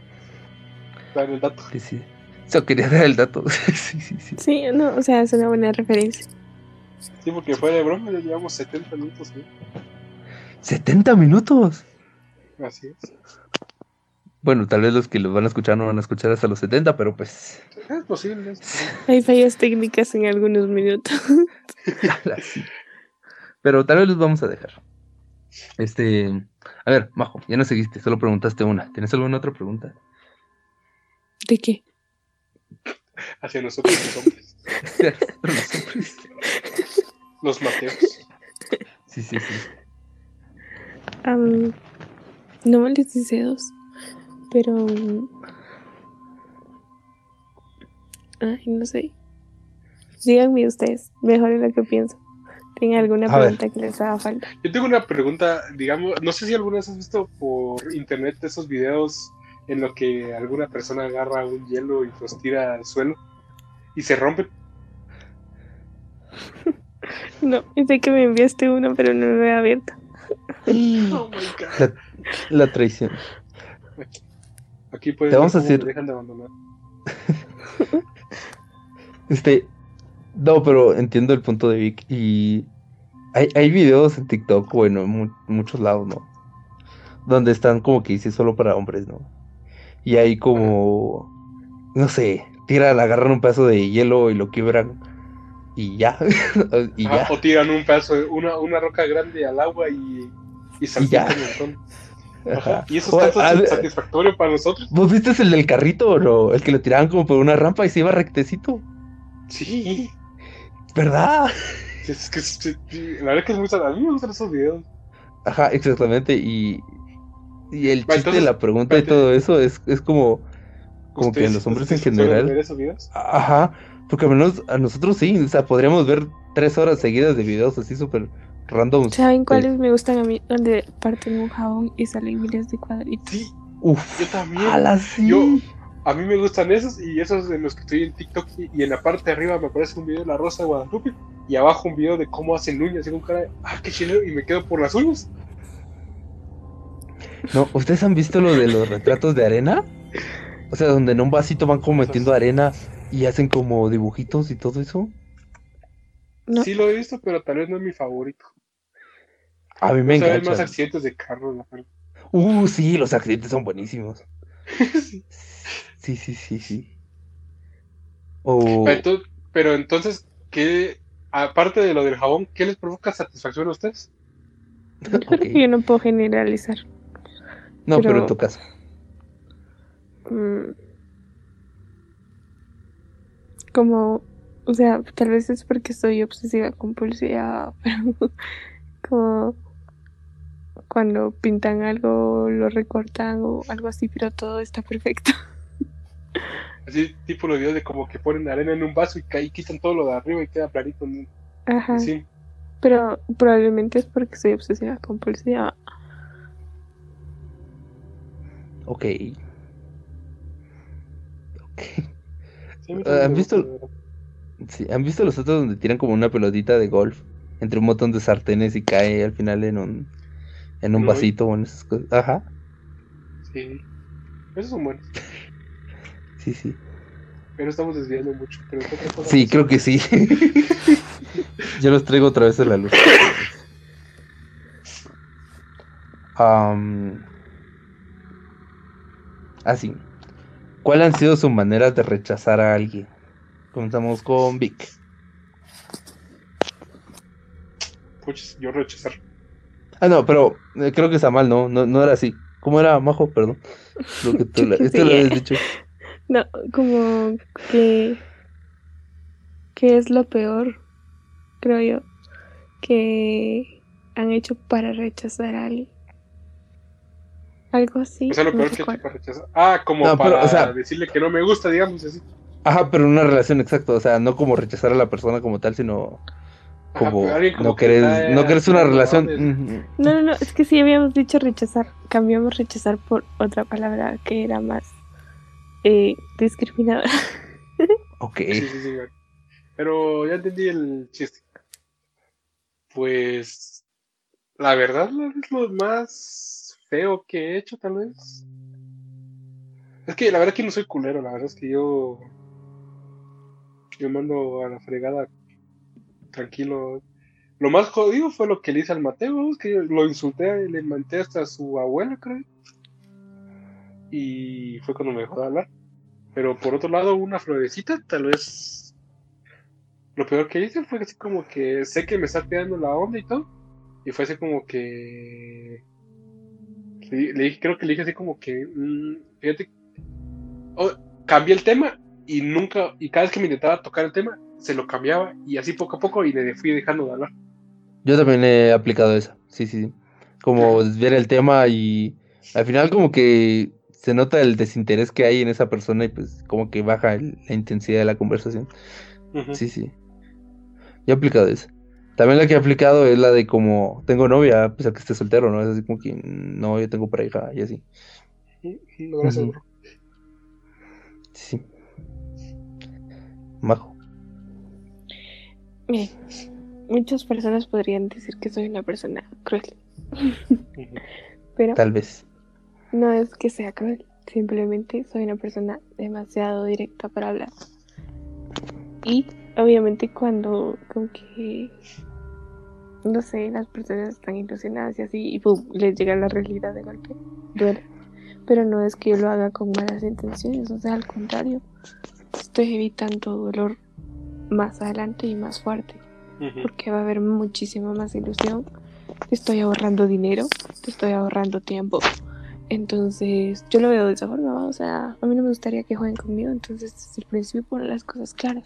Dale el dato. decir. Solo quería dar el dato. [laughs] sí, sí, sí. Sí, no, o sea, es una buena referencia. Sí, porque fuera de broma ya llevamos 70 minutos, ¿no? 70 minutos. Así es. Bueno, tal vez los que los van a escuchar no van a escuchar hasta los 70, pero pues. Es posible. es posible. [laughs] Hay fallas técnicas en algunos minutos. [laughs] Pero tal vez los vamos a dejar. Este. A ver, Majo, ya no seguiste, solo preguntaste una. ¿Tienes alguna otra pregunta? ¿De qué? Hacia nosotros los [laughs] hombres. Los mateos. sí, sí, sí. No me les deseos, pero. Ay, no sé. Díganme ustedes, mejor en lo que pienso. ¿Tienen alguna A ver. pregunta que les haga falta? Yo tengo una pregunta, digamos, no sé si alguna vez has visto por internet esos videos en los que alguna persona agarra un hielo y los tira al suelo y se rompe. [laughs] No, sé que me enviaste uno, pero no lo he abierto. [laughs] Oh my god. La, la traición. Aquí pueden Te vamos a decir- dejan de abandonar. [laughs] Este. No, pero entiendo el punto de Vic. Y hay, hay videos en TikTok, bueno, en mu- muchos lados, ¿no? Donde están como que dice solo para hombres, ¿no? Y hay como. No sé, tiran, agarran un pedazo de hielo y lo quiebran. Y ya. [laughs] y Ajá, ya. O tiran un pedazo, una, una roca grande al agua y, y salpica ya. un montón. Ajá. [laughs] Y eso O- es tanto a ver, satisfactorio para nosotros. ¿Vos viste el del carrito o no? El que lo tiraban como por una rampa y se iba rectecito. Sí. ¿Verdad? Es que es- es- la verdad que es muy A mí me gustan esos videos. Ajá, exactamente. Y, y el chiste de la pregunta y todo eso es, es como, como que ¿Ustedes- los hombres en general. ver esos videos? Ajá, porque al menos a nosotros sí, o sea, podríamos ver tres horas seguidas de videos así súper random. ¿Saben cuáles me gustan a mí? Donde parten un jabón y salen miles de cuadritos. Sí, Uf, yo también. ala, sí. Yo- a mí me gustan esos y esos de los que estoy en TikTok y, y en la parte de arriba me aparece un video de la Rosa de Guadalupe y abajo un video de cómo hacen uñas y con cara de, ah, qué chileno, y me quedo por las uñas. No, ¿ustedes han visto lo de los retratos de arena? O sea, donde en un vasito van como metiendo arena y hacen como dibujitos y todo eso. No. Sí lo he visto, pero tal vez no es mi favorito. A mí me O sea, hay más accidentes de carros, la verdad. Uh, sí, los accidentes son buenísimos. [laughs] Sí. Sí, sí, sí, Ento- pero entonces, ¿qué, aparte de lo del jabón, qué les provoca satisfacción a ustedes? [laughs] Yo creo Ok. que yo no puedo generalizar. no, pero pero- en tu caso. Mm. Como, o sea, tal vez es porque soy obsesiva compulsiva, [laughs] pero como cuando pintan algo, lo recortan o algo así, pero todo está perfecto. [laughs] Así, tipo los videos de como que ponen arena en un vaso y, y quitan todo lo de arriba y queda planito. ¿no? Ajá. Sí. Pero probablemente es porque soy obsesiva compulsiva. Ok. Ok. Sí, Ah, también ¿han me visto-. Sí, ¿Han visto los otros donde tiran como una pelotita de golf entre un montón de sartenes y cae al final en un en un No. vasito o en esas cosas? Ajá. Sí. Esos son buenos. Sí, sí. Pero estamos desviando mucho. Pero ¿qué otra cosa Sí, creo que sí. [laughs] Yo los traigo otra vez a la luz. Am, así. ¿Cuáles han sido sus maneras de rechazar a alguien? Comenzamos con Vic. Puchis, yo rechazar. Ah, no, pero eh, creo que está mal, ¿no? No, no era así. ¿Cómo era, Majo? Perdón. Lo que tú [laughs] la- esto lo habías dicho. No, como que... ¿Qué es lo peor? Creo yo. Que han hecho para rechazar a alguien. Algo así. O sea, lo no peor que he hecho para rechazar. Ah, como No, pero, para o sea- decirle que no me gusta, digamos así. Ajá, pero una relación exacta. O sea, no como rechazar a la persona como tal, sino como, no que querés, no querés una relación. No, no, no, es que sí habíamos dicho rechazar. Cambiamos rechazar por otra palabra que era más eh, discriminadora. [laughs] Ok. Sí, sí, sí. Pero ya entendí el chiste. Pues la verdad es lo más feo que he hecho, tal vez. Es que la verdad que no soy culero, la verdad es que yo yo mando a la fregada tranquilo. Lo más jodido fue lo que le hice al Mateo, que lo insulté, le manté hasta su abuela, creo. Y fue cuando me dejó de hablar. Pero por otro lado, una florecita, tal vez. Lo peor que hice fue así como que sé que me está pegando la onda y todo. Y fue así como que. Le, le creo que le dije así como que. mm, fíjate. oh, cambié el tema y nunca. Y cada vez que me intentaba tocar el tema, se lo cambiaba. Y así poco a poco y le fui dejando de hablar. Yo también he aplicado esa. Sí, sí. sí. Como desviar el tema y al final como que se nota el desinterés que hay en esa persona y pues como que baja el- la intensidad de la conversación. Sí, sí. Yo he aplicado esa. También la que he aplicado es la de como tengo novia, a pesar que esté soltero, ¿no? Es así como que "Mm, no, yo tengo pareja y así. No, gracias, Ujú. bro. Sí. Majo. Miren, muchas personas podrían decir que soy una persona cruel, pero Tal vez. no es que sea cruel, simplemente soy una persona demasiado directa para hablar. Y obviamente cuando como que no sé, las personas están ilusionadas y así y pum, les llega la realidad de golpe, duele. Pero no es que yo lo haga con malas intenciones, o sea, al contrario, estoy evitando dolor más adelante y más fuerte porque va a haber muchísima más ilusión. Te estoy ahorrando dinero, te estoy ahorrando tiempo. Entonces, yo lo veo de esa forma, ¿va? o sea, a mí no me gustaría que jueguen conmigo, entonces desde el principio poner las cosas claras.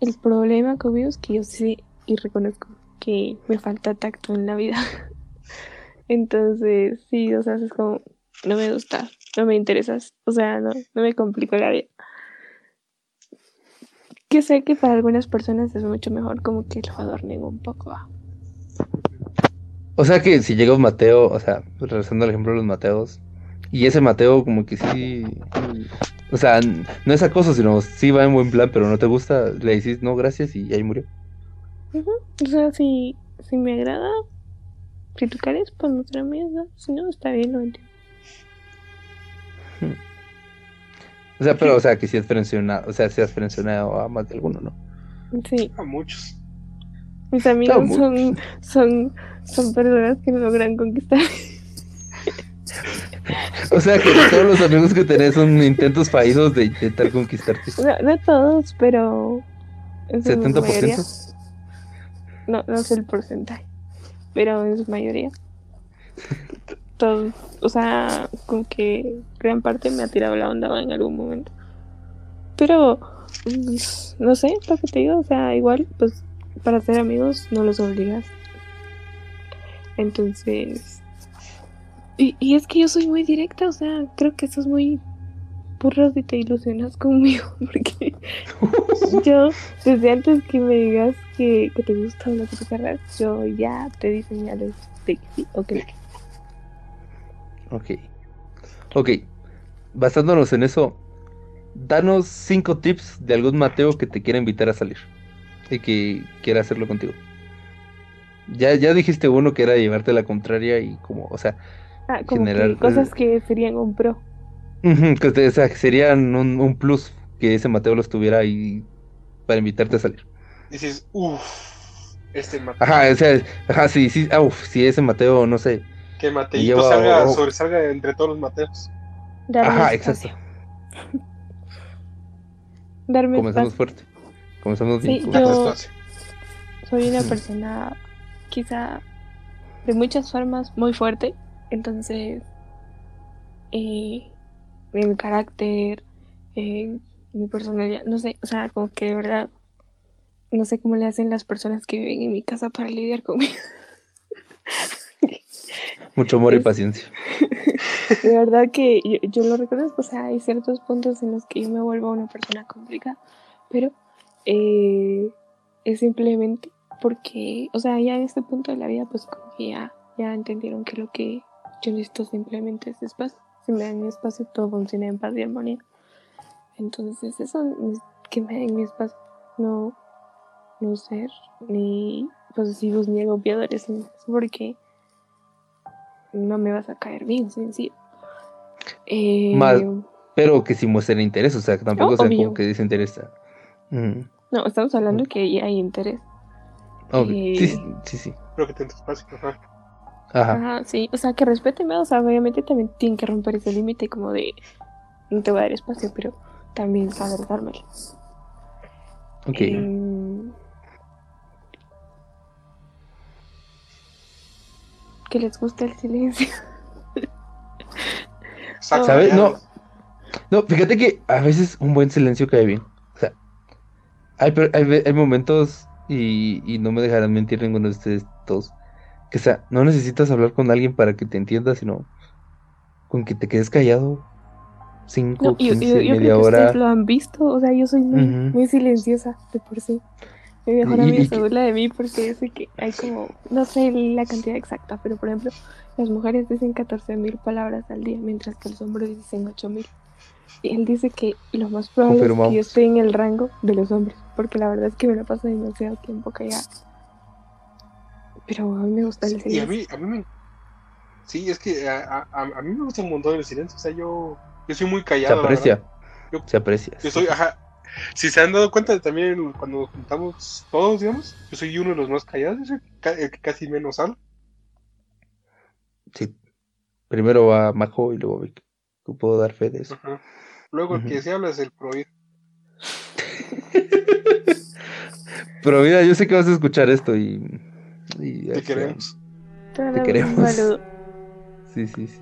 El problema conmigo es que yo sé y reconozco que me falta tacto en la vida. [laughs] Entonces, sí, o sea, es como, no me gusta, no me interesas, o sea, no, no me complico la vida. Que sé que para algunas personas es mucho mejor como que lo adornen un poco. ¿va? O sea que si llega un Mateo, o sea, regresando al ejemplo de los Mateos, y ese Mateo como que sí, O sea, no es acoso, sino sí va en buen plan, pero no te gusta, le dices no, gracias y ahí murió. O sea, si, si me agrada, si tú quieres, pues no ser amigos, ¿no? Si no, está bien, lo entiendo. O sea, pero, o sea, que si has frencionado, o sea, si has frencionado a más de alguno, ¿no? Sí, A muchos. mis amigos son, son, son personas que no logran conquistar. O sea, que todos los amigos que tenés son intentos fallidos de intentar conquistarte. No, no todos, pero. en su mayoría. ¿70%? No, no sé el porcentaje. Pero en su mayoría. [laughs] Todos. O sea, como que gran parte me ha tirado la onda en algún momento. Pero. mm, No sé, lo que te digo. O sea, igual, pues para ser amigos no los obligas. Entonces. Y, y es que yo soy muy directa, o sea, creo que eso es muy burro si te ilusionas conmigo, [laughs] porque [laughs] yo, desde antes que me digas que, que te gusta tú querrás, yo ya te di señales de que sí o que no. Ok. Ok. Basándonos en eso, danos cinco tips de algún Mateo que te quiera invitar a salir. Y que quiera hacerlo contigo. Ya, ya dijiste uno que era llevarte la contraria y como, o sea, Ah, como Generar, que cosas que serían un pro. que, o sea, que serían un, un plus que ese Mateo los tuviera ahí para invitarte a salir. Dices, uff, este Mateo. Ajá, o sea, ajá, sí, sí, ah, uf, si ese Mateo, no sé. Que Mateito lleva- salga, sobresalga entre todos los Mateos. Darme Ajá, espacio. exacto. [laughs] Darme Comenzamos espacio. fuerte. Comenzamos bien. Sí, comenzamos- yo-. Soy una persona quizá de muchas formas muy fuerte, entonces eh, en mi carácter, en mi personalidad, no sé, o sea, como que de verdad no sé cómo le hacen las personas que viven en mi casa para lidiar conmigo. [laughs] Mucho amor y paciencia. [laughs] De verdad que yo, yo lo reconozco, o sea, hay ciertos puntos en los que yo me vuelvo una persona complicada, pero eh, es simplemente porque, o sea, ya en este punto de la vida, pues como que ya, ya entendieron que lo que yo necesito simplemente es espacio. Si me dan mi espacio, todo funciona en paz y armonía. Entonces, eso, es que me den mi espacio, no, no ser ni posesivos ni agobiadores, porque no me vas a caer bien, sencillo. Eh, Más- Pero que si muestra interés, o sea, que tampoco Oh, sea como que desinteresa. Ujú. No, estamos hablando de que ya hay interés. Eh, Sí, sí, sí. Creo que te espacio. Ajá. Ajá. Ajá, sí. O sea, que respéteme, o sea, obviamente también tienen que romper ese límite como de no te voy a dar espacio, pero también saber dármelo. Ok. Em, que les guste el silencio. ¿Sabes? No. No, fíjate que a veces un buen silencio cae bien. O sea, hay, hay, hay momentos, y, y no me dejarán mentir ninguno de ustedes todos, que o sea, no necesitas hablar con alguien para que te entienda, sino con que te quedes callado 5, No, yo, 15, yo- yo creo media que hora. ustedes lo han visto, o sea, yo soy muy, muy silenciosa de por sí. Mi mejor Y- amiga se burla de mí porque dice que hay como, no sé la cantidad exacta, pero por ejemplo, las mujeres dicen 14.000 palabras al día, mientras que los hombres dicen 8.000. Y él dice que lo más probable es que yo esté en el rango de los hombres, porque la verdad es que me la paso demasiado tiempo callada. Pero a mí me gusta el Y a silencio. mí, a mí me. Sí, es que a, a, a mí me gusta un montón el silencio. O sea, yo, yo soy muy Se callado. la aprecia. Yo- Se aprecia. Yo soy, ajá. Si se han dado cuenta también cuando nos juntamos todos, digamos, yo soy uno de los más callados, yo soy el que casi menos habla. Sí. Primero va Majo y luego Vic. Yo puedo dar fe de eso. Ajá. Luego el que se habla es el prohibido. [laughs] Pero mira, yo sé que vas a escuchar esto y. y Te sea, queremos. Te queremos. Sí, sí, sí.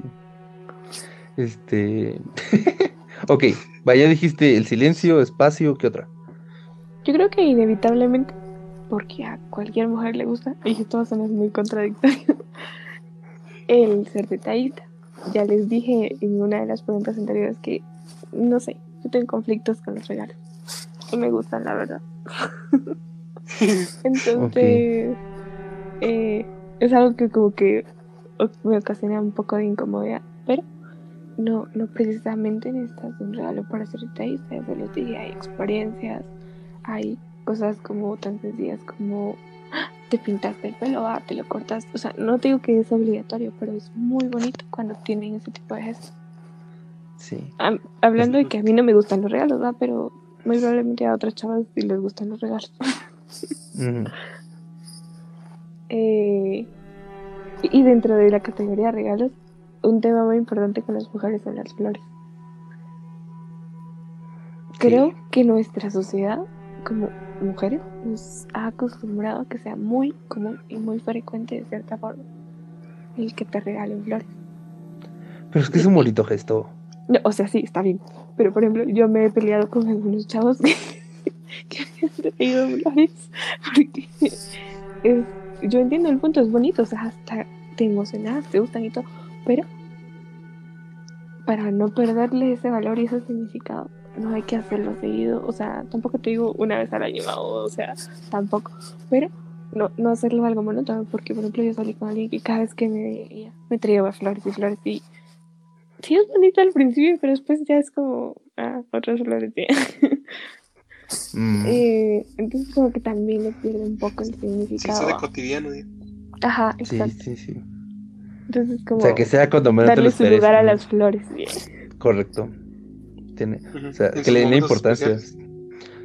Este. [laughs] ok, vaya, dijiste el silencio, espacio, ¿qué otra? Yo creo que inevitablemente, porque a cualquier mujer le gusta, y esto va a sonar muy contradictorio, [laughs] el ser detallista. Ya les dije en una de las preguntas anteriores que, no sé, yo tengo conflictos con los regalos. Y me gustan, la verdad. [laughs] Entonces, eh, es algo que como que me ocasiona un poco de incomodidad, pero no, no precisamente necesitas un regalo para ser detallista, ya se los dije, hay experiencias, hay cosas como tan sencillas como ¡Ah! te pintaste el pelo, ah, te lo cortas, o sea, no digo que es obligatorio, pero es muy bonito cuando tienen ese tipo de gestos. Sí. Hablando de que a mí no me gustan los regalos, ¿verdad? Pero muy probablemente a otras chavas sí les gustan los regalos. [laughs] Eh, y dentro de la categoría de regalos, un tema muy importante con las mujeres son las flores. Creo Sí. que nuestra sociedad, como mujeres, nos ha acostumbrado a que sea muy común y muy frecuente de cierta forma el que te regalen flores. Pero es que es un bonito gesto. No, o sea, sí, está bien. Pero, por ejemplo, yo me he peleado con algunos chavos que, [laughs] que han traído flores. Porque es- yo entiendo el punto, es bonito. O sea, hasta te emocionas, te gustan y todo. Pero, para no perderle ese valor y ese significado, no hay que hacerlo seguido. O sea, tampoco te digo una vez al año, o sea, tampoco. Pero, no, no hacerlo algo monótono. Porque, por ejemplo, yo salí con alguien que cada vez que me veía, me traía flores y flores y sí es bonito al principio, pero después ya es como, ah, otras flores. ya. Mm. [laughs] Eh, entonces como que también le pierde un poco el Sí, significado. eso de cotidiano, digo. Ajá, Sí, exacto. sí, sí. Entonces como O sea, que sea cuando menos te lo darle su esperes. lugar a las flores. Correcto. Tiene, Ujú. o sea, que le den importancia. especiales.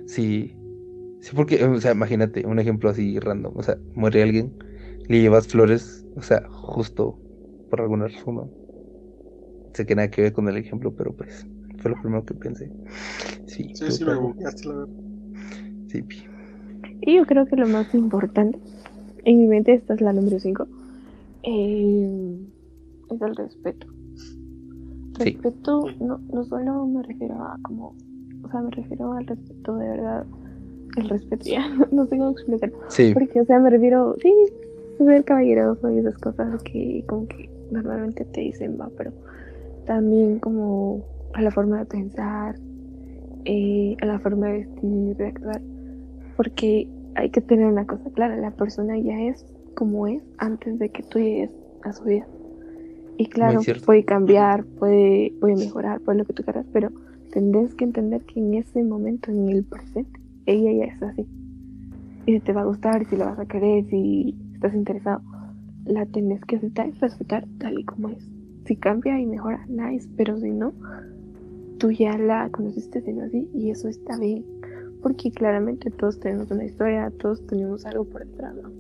Sí. Sí, porque, o sea, imagínate, un ejemplo así random. O sea, muere alguien, le llevas flores, o sea, justo por alguna razón. ¿no? Sé que nada que ver con el ejemplo, pero pues fue lo primero que pensé. Sí, Sí, sí, me total. bugueaste, la verdad. Sí, pi. Y yo creo que lo más importante, en mi mente esta es la número 5, es el respeto. Sí. Respeto, no, no solo me refiero a como, o sea, me refiero al respeto de verdad, el respeto ya, [laughs] no sé cómo explicarlo. Sí, Porque, o sea, me refiero, sí, ser caballeroso y esas cosas que como que normalmente te dicen, va, pero también como a la forma de pensar, eh, a la forma de vestir, de actuar. Porque hay que tener una cosa clara, la persona ya es como es antes de que tú llegues a su vida. Y claro, puede cambiar, puede, puede mejorar, puede lo que tú quieras, pero tendrás que entender que en ese momento, en el presente, ella ya es así. Y si te va a gustar, si la vas a querer, si estás interesado, la tenés que aceptar y respetar tal y como es. Si cambia y mejora, nice, pero si no, tú ya la conociste siendo así y eso está bien. Porque claramente todos tenemos una historia, todos tenemos algo por detrás, ¿no?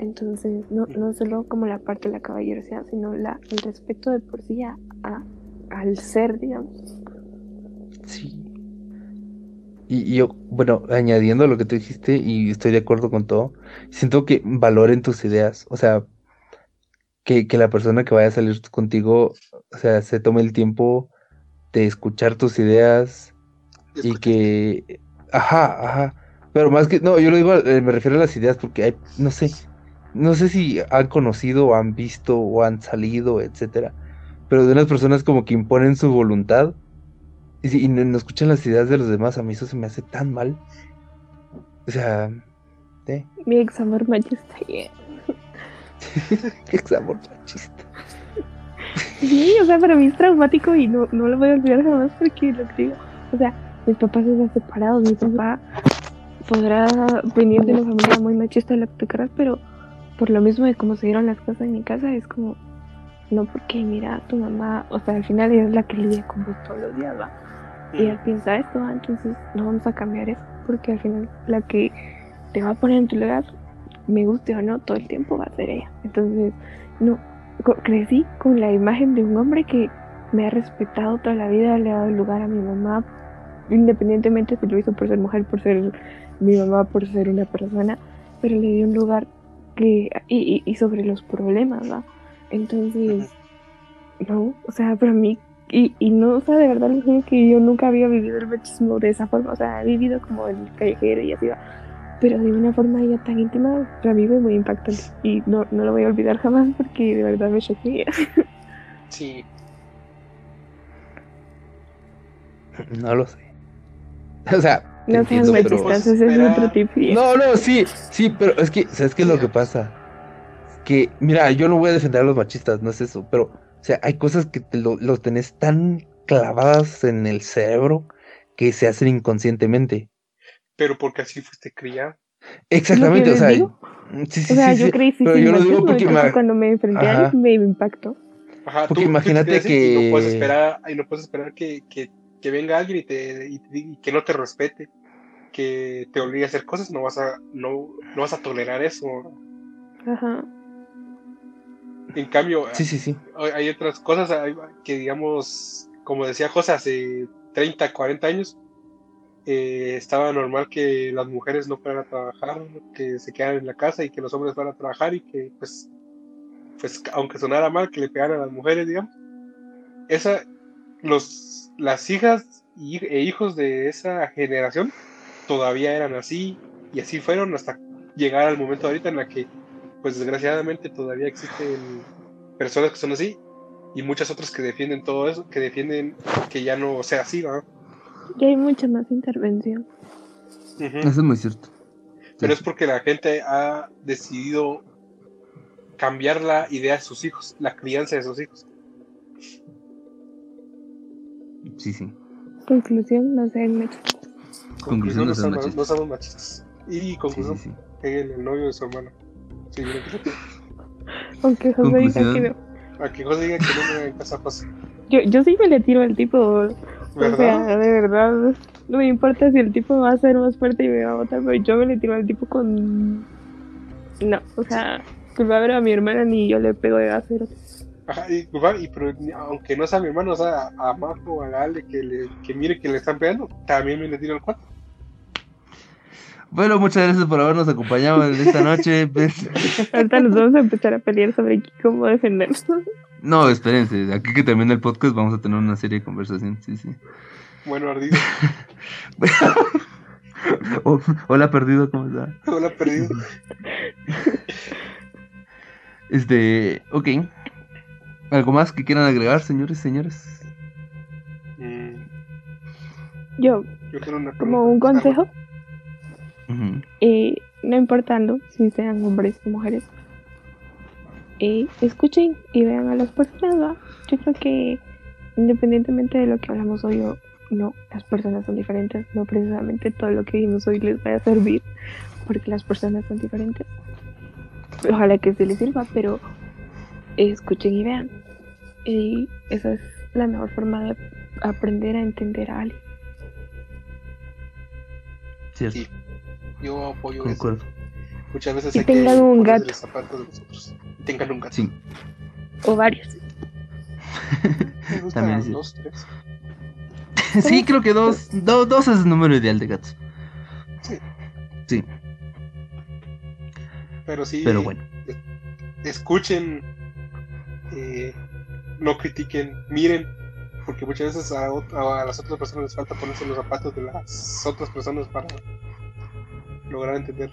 Entonces, no, no solo como la parte de la caballerosidad, sino la, el respeto de por sí a, a- al ser, digamos. sí. Y, y yo, bueno, añadiendo lo que tú dijiste, y estoy de acuerdo con todo, siento que valoren tus ideas. O sea, que, que la persona que vaya a salir contigo, o sea, se tome el tiempo de escuchar tus ideas y que, ajá, ajá, pero más que, no, yo lo digo, eh, me refiero a las ideas porque hay, no sé, no sé si han conocido o han visto o han salido, etcétera, pero de unas personas como que imponen su voluntad y, no, no escuchan las ideas de los demás, a mí eso se me hace tan mal, o sea, ¿eh? Mi ex amor machista. [laughs] [laughs] yeah. Qué amor machista. Sí, o sea, para mí es traumático y no, no lo voy a olvidar jamás porque lo que digo, o sea, mis papás están separados, mi papá podrá venir de una familia muy machista, la que pero por lo mismo de cómo se dieron las cosas en mi casa, es como, no porque mira, tu mamá, o sea, al final ella es la que lidia con vos todos los días, va. Y ella piensa esto, ¿va? entonces no vamos a cambiar eso, porque al final la que te va a poner en tu lugar, me guste o no, todo el tiempo va a ser ella. Entonces, no, crecí con la imagen de un hombre que me ha respetado toda la vida, le ha dado lugar a mi mamá, independientemente si lo hizo por ser mujer, por ser mi mamá, por ser una persona, pero le dio un lugar que, y, y- y sobre los problemas, ¿va? Entonces, no, o sea, para mí, y, y no, o sea, de verdad les juro que yo nunca había vivido el machismo de esa forma, o sea, he vivido como en el callejero y así va, pero de una forma ya tan íntima, para mí fue muy impactante y no, no lo voy a olvidar jamás porque de verdad me choqué. [laughs] Sí, [laughs] No lo sé. [laughs] O sea, No sean entiendo, machistas, ese es otro tip. y- No, no, sí, sí, pero es que, ¿sabes qué es lo que pasa? Que, mira, yo no voy a defender a los machistas, no es eso, pero O sea, hay cosas que te lo, lo tenés tan clavadas en el cerebro que se hacen inconscientemente. Pero porque así fuiste criado. Exactamente, o sea, digo. sí, sí, O sea, sí, yo sí, creí sí, pero sin yo lo digo porque me- cuando me enfrenté a él me impactó. Ajá, Porque tú- imagínate te crees Y no puedes que- esperar, y no puedes esperar que, que, que venga alguien y, te, y, te diga- y que no te respete, que te obligue a hacer cosas, no vas a, no, no vas a tolerar eso. Ajá. En cambio, Sí, sí, sí. hay- hay otras cosas que, digamos, como decía José, hace 30, 40 años, eh, estaba normal que las mujeres no fueran a trabajar, que se quedaran en la casa y que los hombres fueran a trabajar y que, pues, pues aunque sonara mal, que le pegaran a las mujeres, digamos. Esa, los, las hijas y- e hijos de esa generación todavía eran así y así fueron hasta llegar al momento ahorita en la que, pues desgraciadamente todavía existen personas que son así y muchas otras que defienden todo eso, que defienden que ya no sea así, ¿verdad? Y hay mucha más intervención. Eso es muy cierto. Pero es porque la gente ha decidido cambiar la idea de sus hijos, la crianza de sus hijos. Sí, sí. Conclusión, no sean machistas. Conclusión, Conclusión, no somos, machistas. no somos machistas. Y conclusión, sí, el novio de su hermano. Sí, miren que- Aunque José diga que no. a que José diga que no me hagan caso a José. Yo, yo sí me le tiro al tipo. O sea, de verdad. No me importa si el tipo va a ser más fuerte y me va a botar, pero yo me le tiro al tipo con. No, o sea, va a ver a mi hermana ni yo le pego de acero. Ajá, y, y pero, aunque no sea mi hermano, o sea, a Majo, a Ale, que, le, que mire que le están pegando, también me le tiro al cuarto. Bueno, muchas gracias por habernos acompañado en esta noche. [laughs] pues. Ahorita nos vamos a empezar a pelear sobre cómo defendernos. No, espérense. Aquí que termine el podcast vamos a tener una serie de conversación. Sí, sí. Bueno, ardido. [laughs] Oh, Hola, perdido, ¿cómo está? Hola, perdido. Este, ok. ¿Algo más que quieran agregar, señores, señores? Mm, Yo, yo tengo una como un consejo, Eh, no importando si sean hombres o mujeres, eh, escuchen y vean a las personas. ¿va? Yo creo que independientemente de lo que hablamos hoy o no, las personas son diferentes. No precisamente todo lo que vimos hoy les vaya a servir, porque las personas son diferentes. Ojalá que se les sirva, pero escuchen y vean. Y esa es la mejor forma de aprender a entender a alguien. Cierto, Sí, yo apoyo eso. Muchas veces hay que tengan un ponerse gato. los zapatos de los otros. Y tengan un gato. Sí. O varios. [laughs] Me gustan También sí. dos, tres. [laughs] sí, creo que dos, do- dos es el número ideal de gatos. Sí. Sí, Pero sí, pero bueno. escuchen, eh, no critiquen, miren, porque muchas veces a, a las otras personas les falta ponerse los zapatos de las otras personas para lograr entender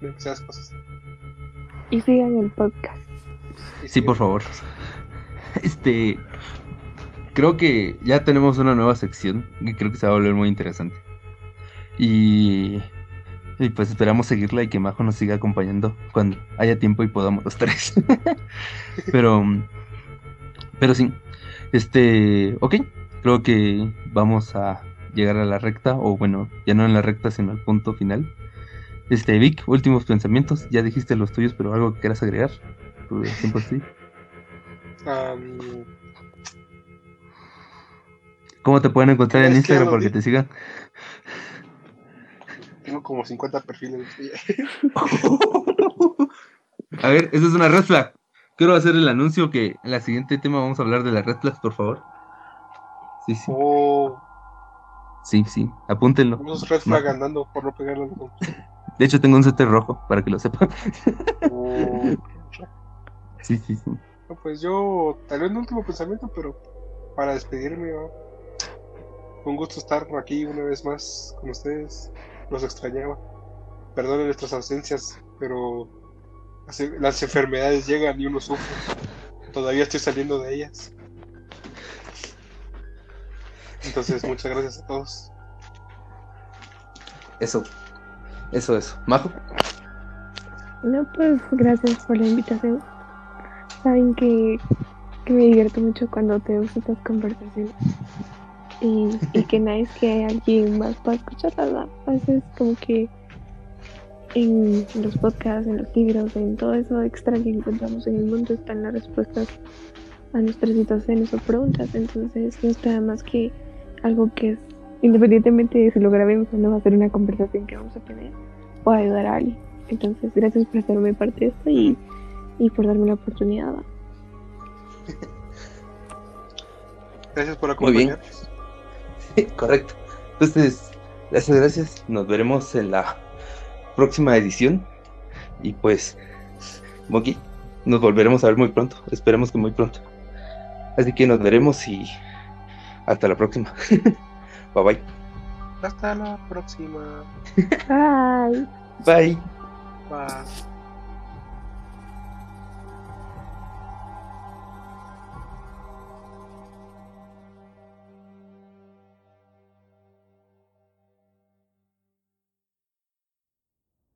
demasiadas cosas. Y sigan el podcast. Sí, por favor. [laughs] Este. Creo que ya tenemos una nueva sección que creo que se va a volver muy interesante. Y. Y pues esperamos seguirla y que Majo nos siga acompañando cuando haya tiempo y podamos los tres. [laughs] pero. Pero sí. Este. Ok. Creo que vamos a llegar a la recta. O bueno, ya no en la recta, sino al punto final. Este, Vic, últimos pensamientos. Ya dijiste los tuyos, pero algo que quieras agregar. Tiempo así. Am, ¿Cómo te pueden encontrar en Instagram lo para que di. te sigan? tengo como 50 perfiles. [laughs] A ver, esa es una red flag. Quiero hacer el anuncio que en la siguiente tema vamos a hablar de las red flags, por favor. Sí, sí, Oh, sí, sí, apúntenlo. unos red flag andando por no pegarle a los otros. De hecho, tengo un CT rojo, para que lo sepan. Oh, Sí, sí, sí. no, pues yo, tal vez no último pensamiento, pero para despedirme, un gusto estar aquí una vez más con ustedes. Los extrañaba. Perdonen nuestras ausencias, pero las enfermedades llegan y uno sufre. Todavía estoy saliendo de ellas. Entonces, muchas gracias a todos. Eso, eso, eso. Majo. No, pues gracias por la invitación. Saben que que me divierto mucho cuando tenemos estas conversaciones. Y, y que [laughs] nadie es que hay alguien más para escucharlas. A veces como que en los podcasts, en los libros, en todo eso extra que encontramos en el mundo están las respuestas a nuestras situaciones o preguntas. Entonces no está más que algo que es, independientemente de si lo grabemos o no, va a ser una conversación que vamos a tener o ayudar a alguien. Entonces gracias por hacerme parte de esto y, y por darme la oportunidad. [laughs] Gracias por Muy bien. acompañarnos. [laughs] Correcto. Entonces, gracias, gracias. Nos veremos en la próxima edición. Y pues, Monkey, nos volveremos a ver muy pronto. Esperemos que muy pronto. Así que nos veremos y hasta la próxima. [laughs] bye bye. Hasta la próxima. Bye. Bye. Bye.